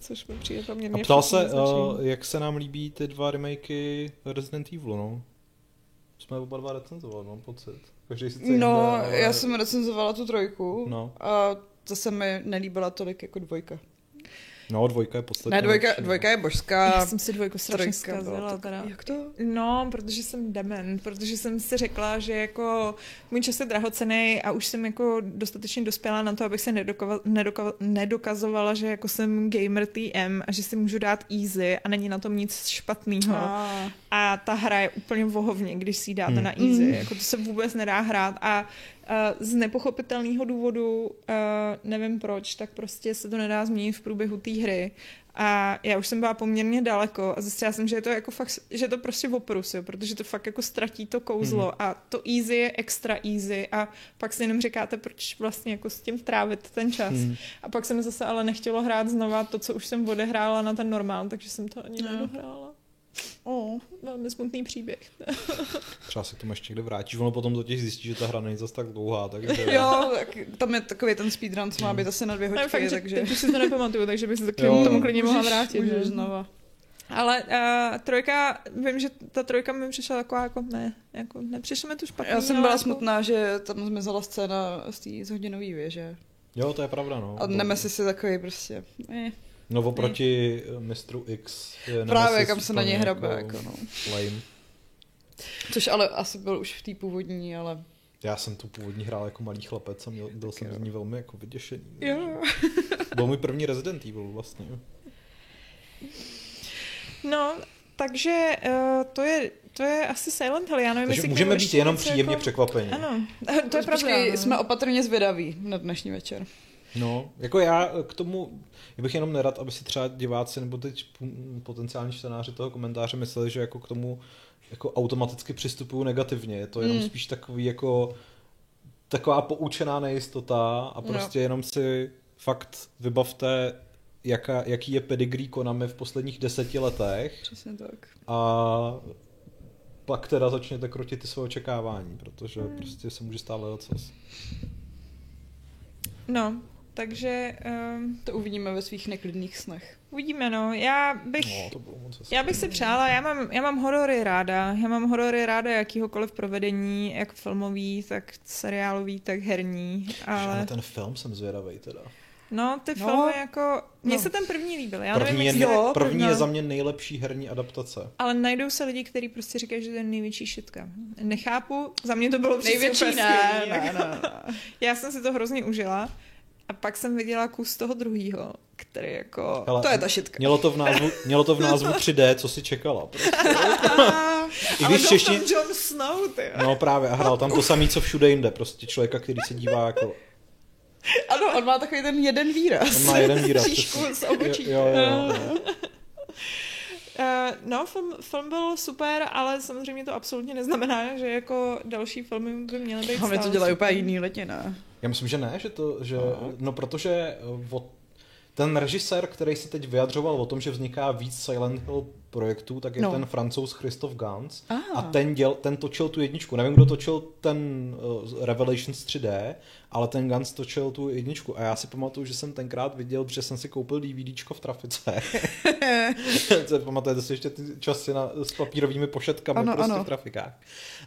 což mi přijde poměrně A ptal se. Uh, jak se nám líbí ty dva remakey Resident Evil, no? Jsme oba dva recenzovali, mám pocit. Každý sice jinde, No, ale... já jsem recenzovala tu trojku No. a to se mi nelíbila tolik jako dvojka. No, dvojka je podstatně Ne, dvojka, lepší, no. dvojka je božská. Já jsem si dvojku strašně zkazila teda. Jak to? No, protože jsem dement, protože jsem si řekla, že jako můj čas je drahocený a už jsem jako dostatečně dospěla na to, abych se nedokova, nedoka, nedokazovala, že jako jsem gamer TM a že si můžu dát easy a není na tom nic špatného. A, A ta hra je úplně vohovně, když si ji dáte Hmm. na easy. Jako to se vůbec nedá hrát. A z nepochopitelného důvodu, uh, nevím proč, tak prostě se to nedá změnit v průběhu té hry. A já už jsem byla poměrně daleko a zjistila jsem, že je to jako fakt, že je to prostě oprus, jo, protože to fakt jako ztratí to kouzlo Mhm. a to easy je extra easy a pak si jenom říkáte, proč vlastně jako s tím trávit ten čas. Hmm. A pak se mi zase ale nechtělo hrát znova to, co už jsem odehrála na ten normál, takže jsem to ani No. nedohrála. Oh. Velmi smutný příběh. Třeba se k tomu ještě někde vrátíš, ono potom totiž zjistí, že ta hra není zase tak dlouhá, takže... Jo, tak tam je takový ten speedrun, co má být asi na dvě Ale hoďky, fakt, že takže teď už si to nepamatuju, takže bych se to k Jo. tomu klidně mohla vrátit. Můžeš že? znova. Ale uh, trojka, vím, že ta trojka mi přišla taková jako ne, jako nepřišlo mi to špatný. Já jsem byla jako, smutná, že tam zmizela scéna z té zhodinové věže. Jo, to je pravda, no. A Nemesis je takový prostě... Eh. No oproti eh, mistru X je Nemesis Právě, kam se na něj hrabe, jako no. Lame. Což ale asi byl už v té původní, ale... Já jsem tu původní hrál jako malý chlapec a měl, byl jsem jo. z ní velmi jako vyděšený. Jo. Byl můj první Resident Evil vlastně. No, takže uh, to, je, to je asi Silent Hill, já nevím, Takže můžeme být jenom příjemně jako... překvapeni. Ano, to je pravda. Počkej, no. jsme opatrně zvědaví na dnešní večer. No, jako já k tomu, já bych jenom nerad, aby si třeba diváci nebo teď potenciální čtenáři toho komentáře mysleli, že jako k tomu jako automaticky přistupuju negativně. Je to jenom Hmm. spíš takový jako taková poučená nejistota a No. prostě jenom si fakt vybavte, jaká, jaký je pedigree Konami v posledních deseti letech Přesně tak. a pak teda začněte krotit ty své očekávání, protože prostě se může stát lecos. No, takže um, To uvidíme ve svých neklidných snech. uvidíme, no. Já bych... No, to bylo moc. Já bych si přála, já mám, já mám horory ráda. Já mám horory ráda jakýhokoliv provedení, jak filmový, tak seriálový, tak herní. Ale... Ale ten film jsem zvědavý teda. no, ty No, filmy jako... Mně no. se ten první líbil. Já První, nevím, je, jak jo, první no. je za mě nejlepší herní adaptace. Ale najdou se lidi, kteří prostě říkají, že to je největší šitka. Nechápu, za mě to bylo Největší ne, ne, ne, ne. Já jsem si to hrozně užila. A pak jsem viděla kus toho druhého, který jako... Hele, To je ta šitka. Mělo to v názvu, mělo to v názvu 3D, co si čekala. Prostě. I Ale když byl češtině... tam Jon Snow, ty. No právě, a hrál tam to samý, co všude jinde. Prostě člověka, který se dívá jako... Ano, on má takový ten jeden výraz. On má jeden výraz. Příšku přesně. z obočí. Jo, jo, jo, jo. Uh, no, film, film byl super, ale samozřejmě to absolutně neznamená, že jako další filmy by měly být Hlavně to dělají úplně jiný lidi, ne? Já myslím, že ne, že to, že, no protože eh, o, ten režisér, který se teď vyjadřoval o tom, že vzniká víc Silent Hill projektů, tak je No. ten francouz Christoph Gans Ah. a ten, děl, ten točil tu jedničku. Nevím, kdo točil ten uh, Revelations 3D, ale ten Gans točil tu jedničku a já si pamatuju, že jsem tenkrát viděl, protože jsem si koupil DVDčko v trafice. Co pamatujete si ještě ty časy na, s papírovými pošetkami ano, prostě ano. v trafikách.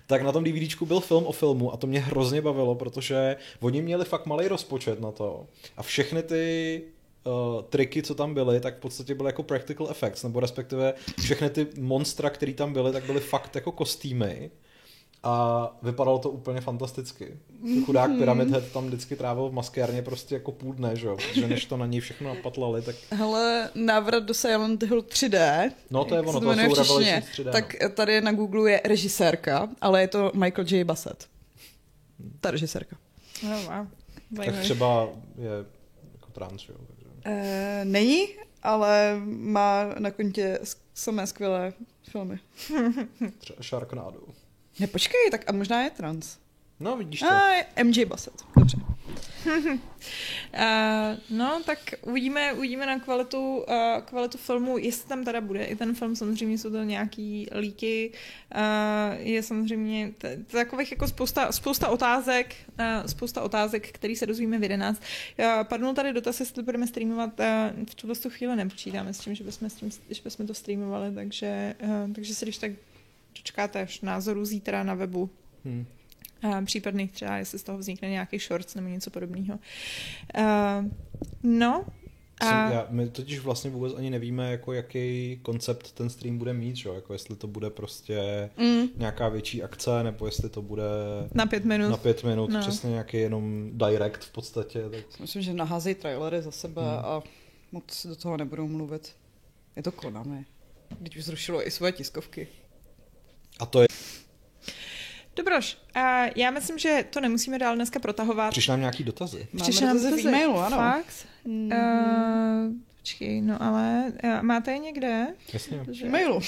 Tak na tom DVDčku byl film o filmu a to mě hrozně bavilo, protože oni měli fakt malý rozpočet na to a všechny ty uh, triky, co tam byly, tak v podstatě byly jako practical effects, nebo respektive všechny ty monstra, které tam byly, tak byly fakt jako kostýmy a vypadalo to úplně fantasticky. Chudák Pyramid Head tam vždycky trávil v maskérně prostě jako půl dne, že jo, protože než to na něj všechno napatlali, tak Hele, návrat do Silent Hill 3D. No, to je ono, to jsou v češtině, Revelations 3D, no. Tak tady na Google je režisérka, ale je to Michael J. Bassett. Ta režisérka. No, wow. tak třeba je jako trans, jo. E, není, ale má na kontě samé skvělé filmy. Třeba Sharknado. Ne, počkej, tak a možná je trans. No, vidíš to. A MJ Bassett, dobře. Uh, no, tak uvidíme, uvidíme na kvalitu, uh, kvalitu filmu, jestli tam teda bude i ten film, samozřejmě jsou to nějaký líky, uh, je samozřejmě t- takových jako spousta, spousta otázek, uh, spousta otázek, který se dozvíme v 11. Uh, padnul tady dotaz, jestli budeme streamovat, uh, v tuhle tu chvíli nepočítáme s tím, že bychom, s tím, že bychom to streamovali, takže, uh, takže se když tak dočkáte až názoru zítra na webu Hm. A případných třeba, jestli z toho vznikne nějaký shorts nebo něco podobného. Uh, no, a já, my totiž vlastně vůbec ani nevíme, jako jaký koncept ten stream bude mít, že? jo? Jako jestli to bude prostě Mm. nějaká větší akce, nebo jestli to bude na pět minut. na pět minut, No. přesně nějaký jenom direct v podstatě. Tak... Myslím, že naházejí trailery za sebe Hmm. a moc do toho nebudou mluvit. Je to Konami. Teď už zrušilo i svoje tiskovky. A to je, Dobroš, a já myslím, že to nemusíme dál dneska protahovat. přišli nám nějaký dotazy. Přišly nám dotazy v e-mailu, ano. Fakt? Mm. Uh, počkej, no ale uh, máte je někde? Jasně. v e-mailu.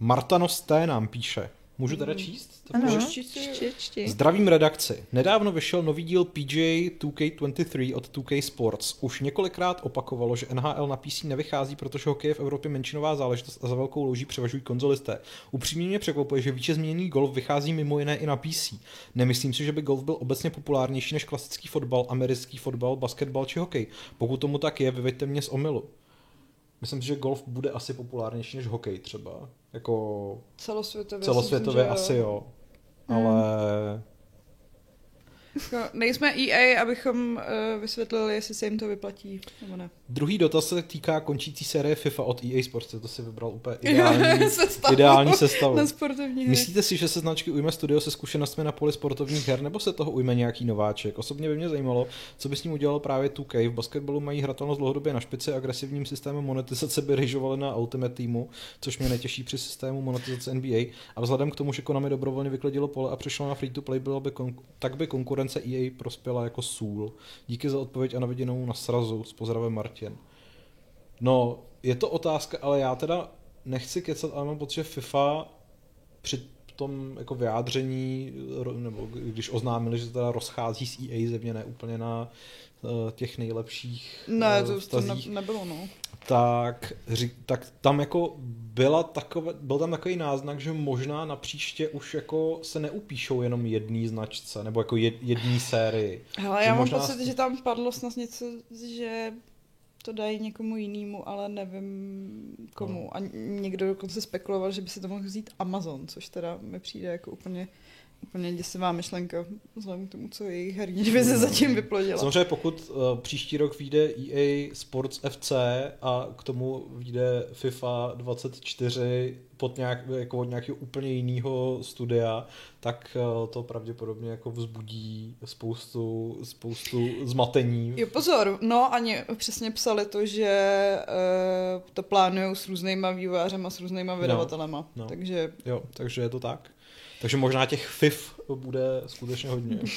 Marta Nosté nám píše. Můžu teda číst? To Ano, můžeš číst? čti, čti. Zdravím redakci. Nedávno vyšel nový díl PJ 2K23 od 2K Sports. Už několikrát opakovalo, že NHL na PC nevychází, protože hokej je v Evropě menšinová záležitost a za velkou louží převažují konzolisté. Upřímně mě překvapuje, že výše změněný golf vychází mimo jiné i na PC. Nemyslím si, že by golf byl obecně populárnější než klasický fotbal, americký fotbal, basketbal či hokej. Pokud tomu tak je, vyveďte mě z omylu. Myslím si, že golf bude asi populárnější než hokej třeba. Jako Celosvětově. celosvětově myslím, asi jo. Ale Jako Nejsme EA, abychom uh, vysvětlili, jestli se jim to vyplatí, nebo ne. Druhý dotaz se týká končící série FIFA od EA Sports, to si vybral úplně ideální, Sestavu. ideální sestavu. Na sportovní hry. Myslíte si, že se značky ujme studio se zkušenostmi na poli sportovních her, nebo se toho ujme nějaký nováček? Osobně by mě zajímalo, co by s ním udělalo právě 2K. V basketbalu mají hratelnost dlouhodobě na špici, agresivním systémem monetizace by ryžovali na Ultimate Teamu, což mě netěší při systému monetizace NBA. A vzhledem k tomu, že Konami dobrovolně vyklidilo pole a přešlo na free to play, bylo by kon- tak by konkurence EA prospěla jako sůl. Díky za odpověď a na viděnou na srazu. S pozdravem Martin. No, je to otázka, ale já teda nechci kecat, ale mám pocit, že FIFA při tom jako vyjádření, nebo když oznámili, že teda rozchází s EA zevně ne úplně na těch nejlepších Ne, eh, to, to ne, vztazích, nebylo, no. tak, ři- tak tam jako byla takové, byl tam takový náznak, že možná na příště už jako se neupíšou jenom jedný značce, nebo jako jed, jedný sérii. Hele, Že já mám možná pocit, s- že tam padlo snad něco, že to dají někomu jinému, ale nevím komu. No. A někdo dokonce spekuloval, že by si to mohl vzít Amazon, což teda mi přijde jako úplně, úplně děsivá myšlenka, vzhledem k tomu, co jejich herní divize zatím vyplodila. Samozřejmě pokud uh, příští rok vyjde EA Sports FC a k tomu vyjde FIFA 24 pod nějak, jako od nějakého úplně jiného studia, tak uh, to pravděpodobně jako vzbudí spoustu, spoustu zmatení. Jo, pozor, no ani přesně psali to, že uh, to plánují s různýma vývojářema, s různýma vydavatelema. no. Takže Jo, takže je to tak. Takže možná těch FIF bude skutečně hodně.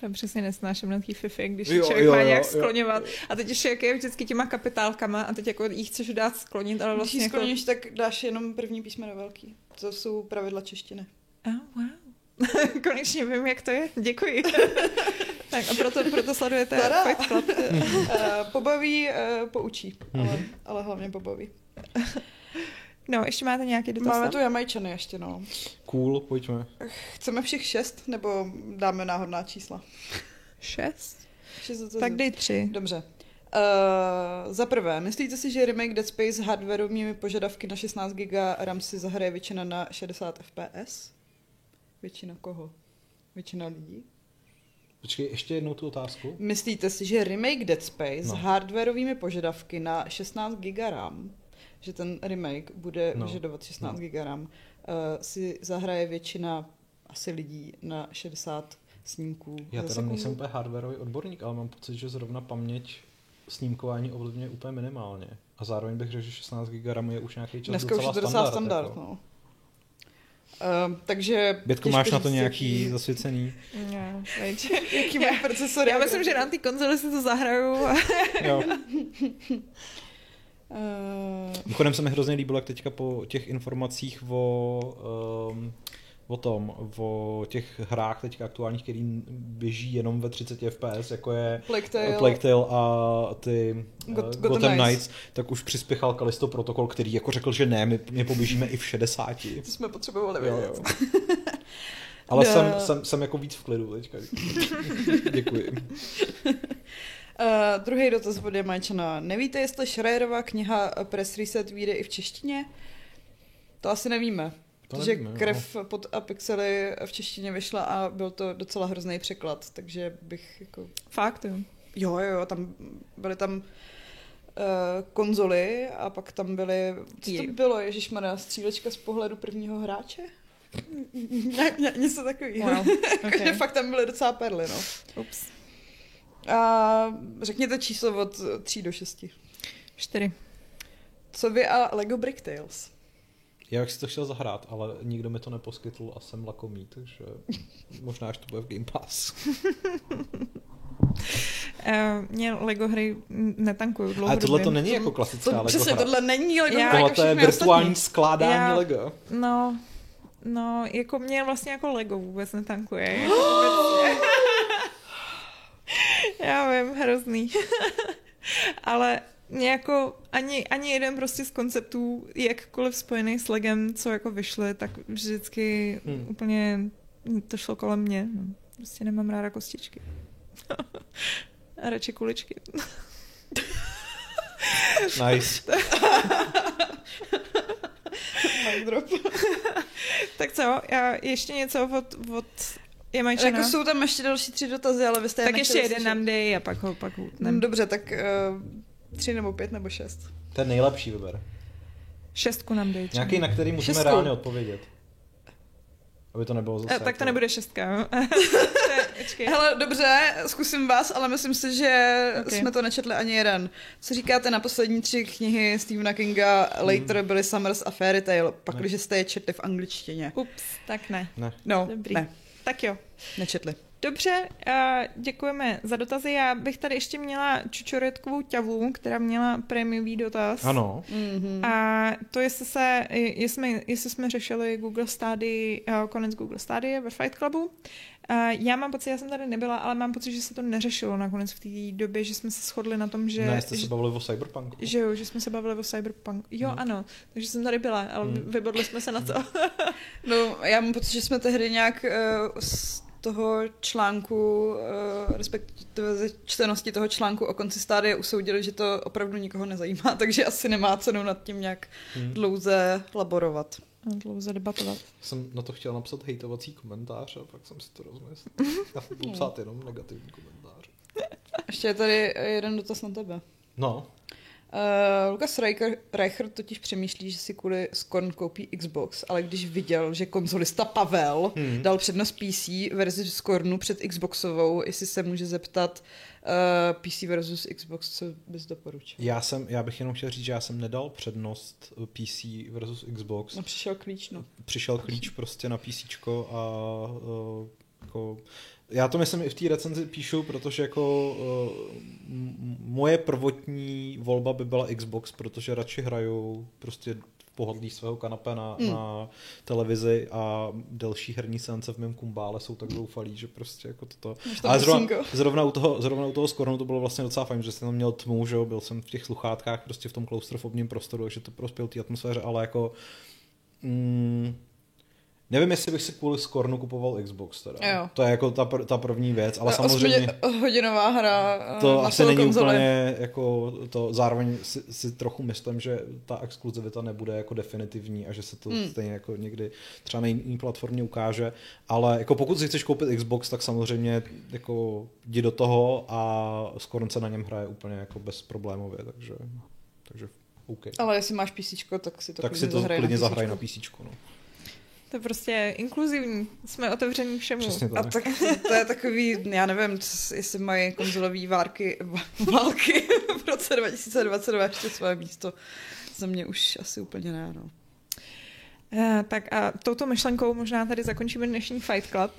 To přesně nesnáším na té FIFA, když Jo, jo, člověk jo, má jo, nějak jo. skloňovat. A teď ještě jak je vždycky těma kapitálkama a teď jako jí chceš dát sklonit, ale když vlastně ji jako... skloníš, tak dáš jenom první písmeno velký. To jsou pravidla češtiny. Oh, wow. Konečně vím, jak to je. Děkuji. tak a proto, proto sledujete Tada! Fight Club. uh, pobaví, uh, poučí, ale, Mhm. ale hlavně pobaví. No, ještě máte nějaký dotaz? Máme tam? tu Jamajčany ještě, no. Cool, pojďme. Chceme všech šest, nebo dáme náhodná čísla? Šest? Šest. Tak dej tři. Dobře. Uh, za prvé, myslíte si, že remake Dead Space s hardwareovými požadavky na 16 GB RAM si zahraje většina na 60 FPS? Většina koho? Většina lidí? Počkej, ještě jednou tu otázku. Myslíte si, že remake Dead Space no. s hardwareovými požadavky na 16 GB RAM, že ten remake bude no. Vyžadovat 16 No. GB RAM, uh, si zahraje většina asi lidí na 60 snímků Já teda sekundu? nejsem úplně hardwareový odborník, ale mám pocit, že zrovna paměť snímkování ovlivňuje úplně minimálně. A zároveň bych řekl, že 16 GB RAM je už nějaký čas Dneska už docela je to docela standard. standard, jako. no. Uh, takže... Bětko, máš na to nějaký jaký- zasvěcený? Veď. Jaký mají procesory? Já myslím, že na té konzoli si to zahraju. a- Uh, Mimochodem se mi hrozně líbilo, jak teďka po těch informacích o, um, o tom, o těch hrách teďka aktuálních, který běží jenom ve 30 FPS, jako je Plague Tale. Plague Tale a ty Got- Got, Gotham Gotham, Knights. Knights, tak už přispěchal Kalisto protokol, který jako řekl, že ne, my, my poběžíme i v 60. To jsme potřebovali Jo, vědět. Ale No. jsem, jsem, jsem jako víc v klidu teďka. Děkuji. Uh, druhý dotaz od Jamajčana. Nevíte, jestli Schreierová kniha Press Reset vyjde i v češtině? To asi nevíme. To protože nevíme, no. krev pod a pixely v češtině vyšla a byl to docela hrozný překlad, takže bych jako... Fakt, jo. Jo, jo, tam byly tam uh, konzoly a pak tam byly... Co to bylo, ježišmarja, střílečka z pohledu prvního hráče? Ně, ně, něco takového. Wow. Okay. fakt tam byly docela perly, no. Ups. A řekněte číslo od 3 do 6. Čtyři. Co vy a Lego Brick Tales? Já bych si to chtěl zahrát, ale nikdo mi to neposkytl a jsem lakomý, takže možná až to bude v Game Pass. Uh, mě Lego hry netankují Ale dlouhodobě. tohle to není jako klasická To, Lego přesně, hra. tohle není Lego Já- hra, Tohle jako to je virtuální ostatní. skládání Já- Lego. No, no, jako mě vlastně jako Lego vůbec netankuje. Jako vůbec... Já vím, hrozný. Ale jako ani, ani jeden prostě z konceptů, jakkoliv spojený s Legem, co jako vyšly, tak vždycky Hmm. úplně to šlo kolem mě. No. Prostě nemám ráda kostičky. A radši kuličky. Nice. Tak co, já ještě něco od, od Jamajčana. Jako jsou tam ještě další tři dotazy, ale vy jste je tak ještě nechtěli jeden nám dej a pak ho pak No, utnem. Dobře, tak uh, tři nebo pět nebo šest. Ten nejlepší vyber. Šestku nám dej. třeba. Nějaký, na který můžeme Šestku. reálně odpovědět. Aby to nebylo zase Eh, tak to jako- nebude šestka. Hele, dobře, zkusím vás, ale myslím si, že Ok. jsme to nečetli ani jeden. Co říkáte na poslední tři knihy Stephena Kinga? Later byly Summers a Fairy Tale, pak Ne. když jste je četli v angličtině. Ups, tak ne. Ne. No, Dobrý. ne, Tak jo. nečetli. Dobře, děkujeme za dotazy. Já bych tady ještě měla čučoretkovou ťavu, která měla prémiový dotaz. Ano. Mm-hmm. A to, jestli, se, jestli, jsme, jestli jsme řešili Google Study, uh, konec Google Study ve Fight Clubu. Uh, já mám pocit, já jsem tady nebyla, ale mám pocit, že se to neřešilo nakonec v té době, že jsme se shodli na tom, že... Ne, jste se bavili o Cyberpunku. že jo, že jsme se bavili o Cyberpunk. Jo, Hmm. ano, takže jsem tady byla, ale Hmm. vybodli jsme se na to. No, já mám pocit, že jsme tehdy nějak uh, toho článku, uh, respektive ze čtenosti toho článku o konci stádie usoudili, že to opravdu nikoho nezajímá, takže asi nemá cenu nad tím nějak Hmm. dlouze laborovat. Dlouze debatovat. Jsem na to chtěl napsat hejtovací komentář a pak jsem si to rozmyslel. Já budu psát jenom negativní komentář. Ještě je tady jeden dotaz na tebe. No, Uh, Lukas Reicher, Reicher totiž přemýšlí, že si kvůli Scorn koupí Xbox, ale když viděl, že konzolista Pavel Hmm. dal přednost PC verzi Scornu před Xboxovou, jestli se může zeptat uh, PC versus Xbox, co bys doporučil? já, jsem, já bych jenom chtěl říct, že já jsem nedal přednost PC versus Xbox. No přišel klíč, no. Přišel klíč prostě na PC a uh, jako, já to myslím i v té recenzi píšu, protože jako uh, moje prvotní volba by byla Xbox, protože radši hraju prostě v pohodlí svého kanape na, Mm. na televizi a delší herní seance v mém kumbále jsou tak zoufalí, že prostě jako toto. Tam Ale zrovna, zrovna, u toho, zrovna u toho Scornu to bylo vlastně docela fajn, že jsem tam měl tmu, že jo, byl jsem v těch sluchátkách prostě v tom klaustrofobním prostoru, takže to prospěl té atmosféře, ale jako mm, nevím, jestli bych si kvůli Scornu kupoval Xbox teda. Jo. To je jako ta, pr- ta první věc, ale samozřejmě hodinová hra eh, to na asi není konzoli. úplně jako to, zároveň si, si trochu myslím, že ta exkluzivita nebude jako definitivní a že se to Hmm. stejně jako někdy třeba na jiný platformě ukáže, ale jako pokud si chceš koupit Xbox, tak samozřejmě jako jdi do toho a Scorn se na něm hraje úplně jako bezproblémově, takže, takže OK. Ale jestli máš PC, tak si to tak si to zahraj klidně na zahraj na. PC. No. To je prostě inkluzivní. Jsme otevření všemu. Přesně A tak. tak to je takový, já nevím, c- jestli mají konzolový várky, války v roce 2022 ještě své místo. Za mě už asi úplně ne, no. Eh, tak a touto myšlenkou možná tady zakončíme dnešní Fight Club.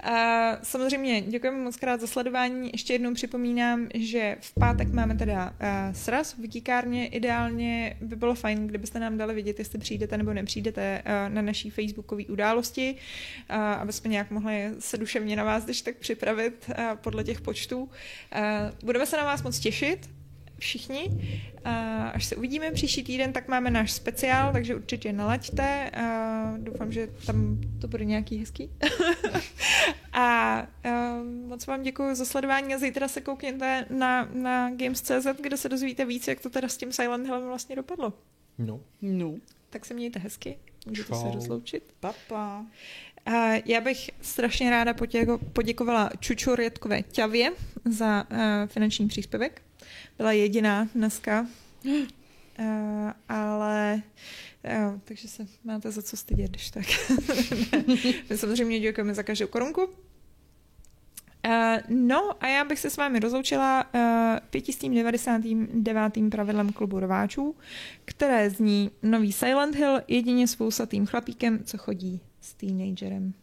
a samozřejmě děkujeme moc krát za sledování. Ještě jednou připomínám, že v pátek máme teda uh, sraz v Wikikárně. Ideálně by bylo fajn, kdybyste nám dali vědět, jestli přijdete nebo nepřijdete na naší facebookové události, aby jsme nějak mohli se duševně na vás když tak připravit podle těch počtů. Budeme se na vás moc těšit všichni. A až se uvidíme příští týden, tak máme náš speciál, takže určitě nalaďte. A doufám, že tam to bude nějaký hezký. a moc vám děkuji za sledování a zítra se koukněte na, na Games.cz, kde se dozvíte víc, jak to teda s tím Silent Hillem vlastně dopadlo. No. No. Tak se mějte hezky, můžete Čau. se rozloučit. Papa. A já bych strašně ráda poděko- poděkovala Čuču Rětkové Ťavě za uh, finanční příspěvek. Byla jediná dneska, uh, ale uh, takže se máte za co stydět, když tak. My samozřejmě děkujeme za každou korunku. Uh, no a já bych se s vámi rozloučila uh, 599. pravidlem klubu rváčů, které zní nový Silent Hill jedině s fousatým chlapíkem, co chodí s teenagerem.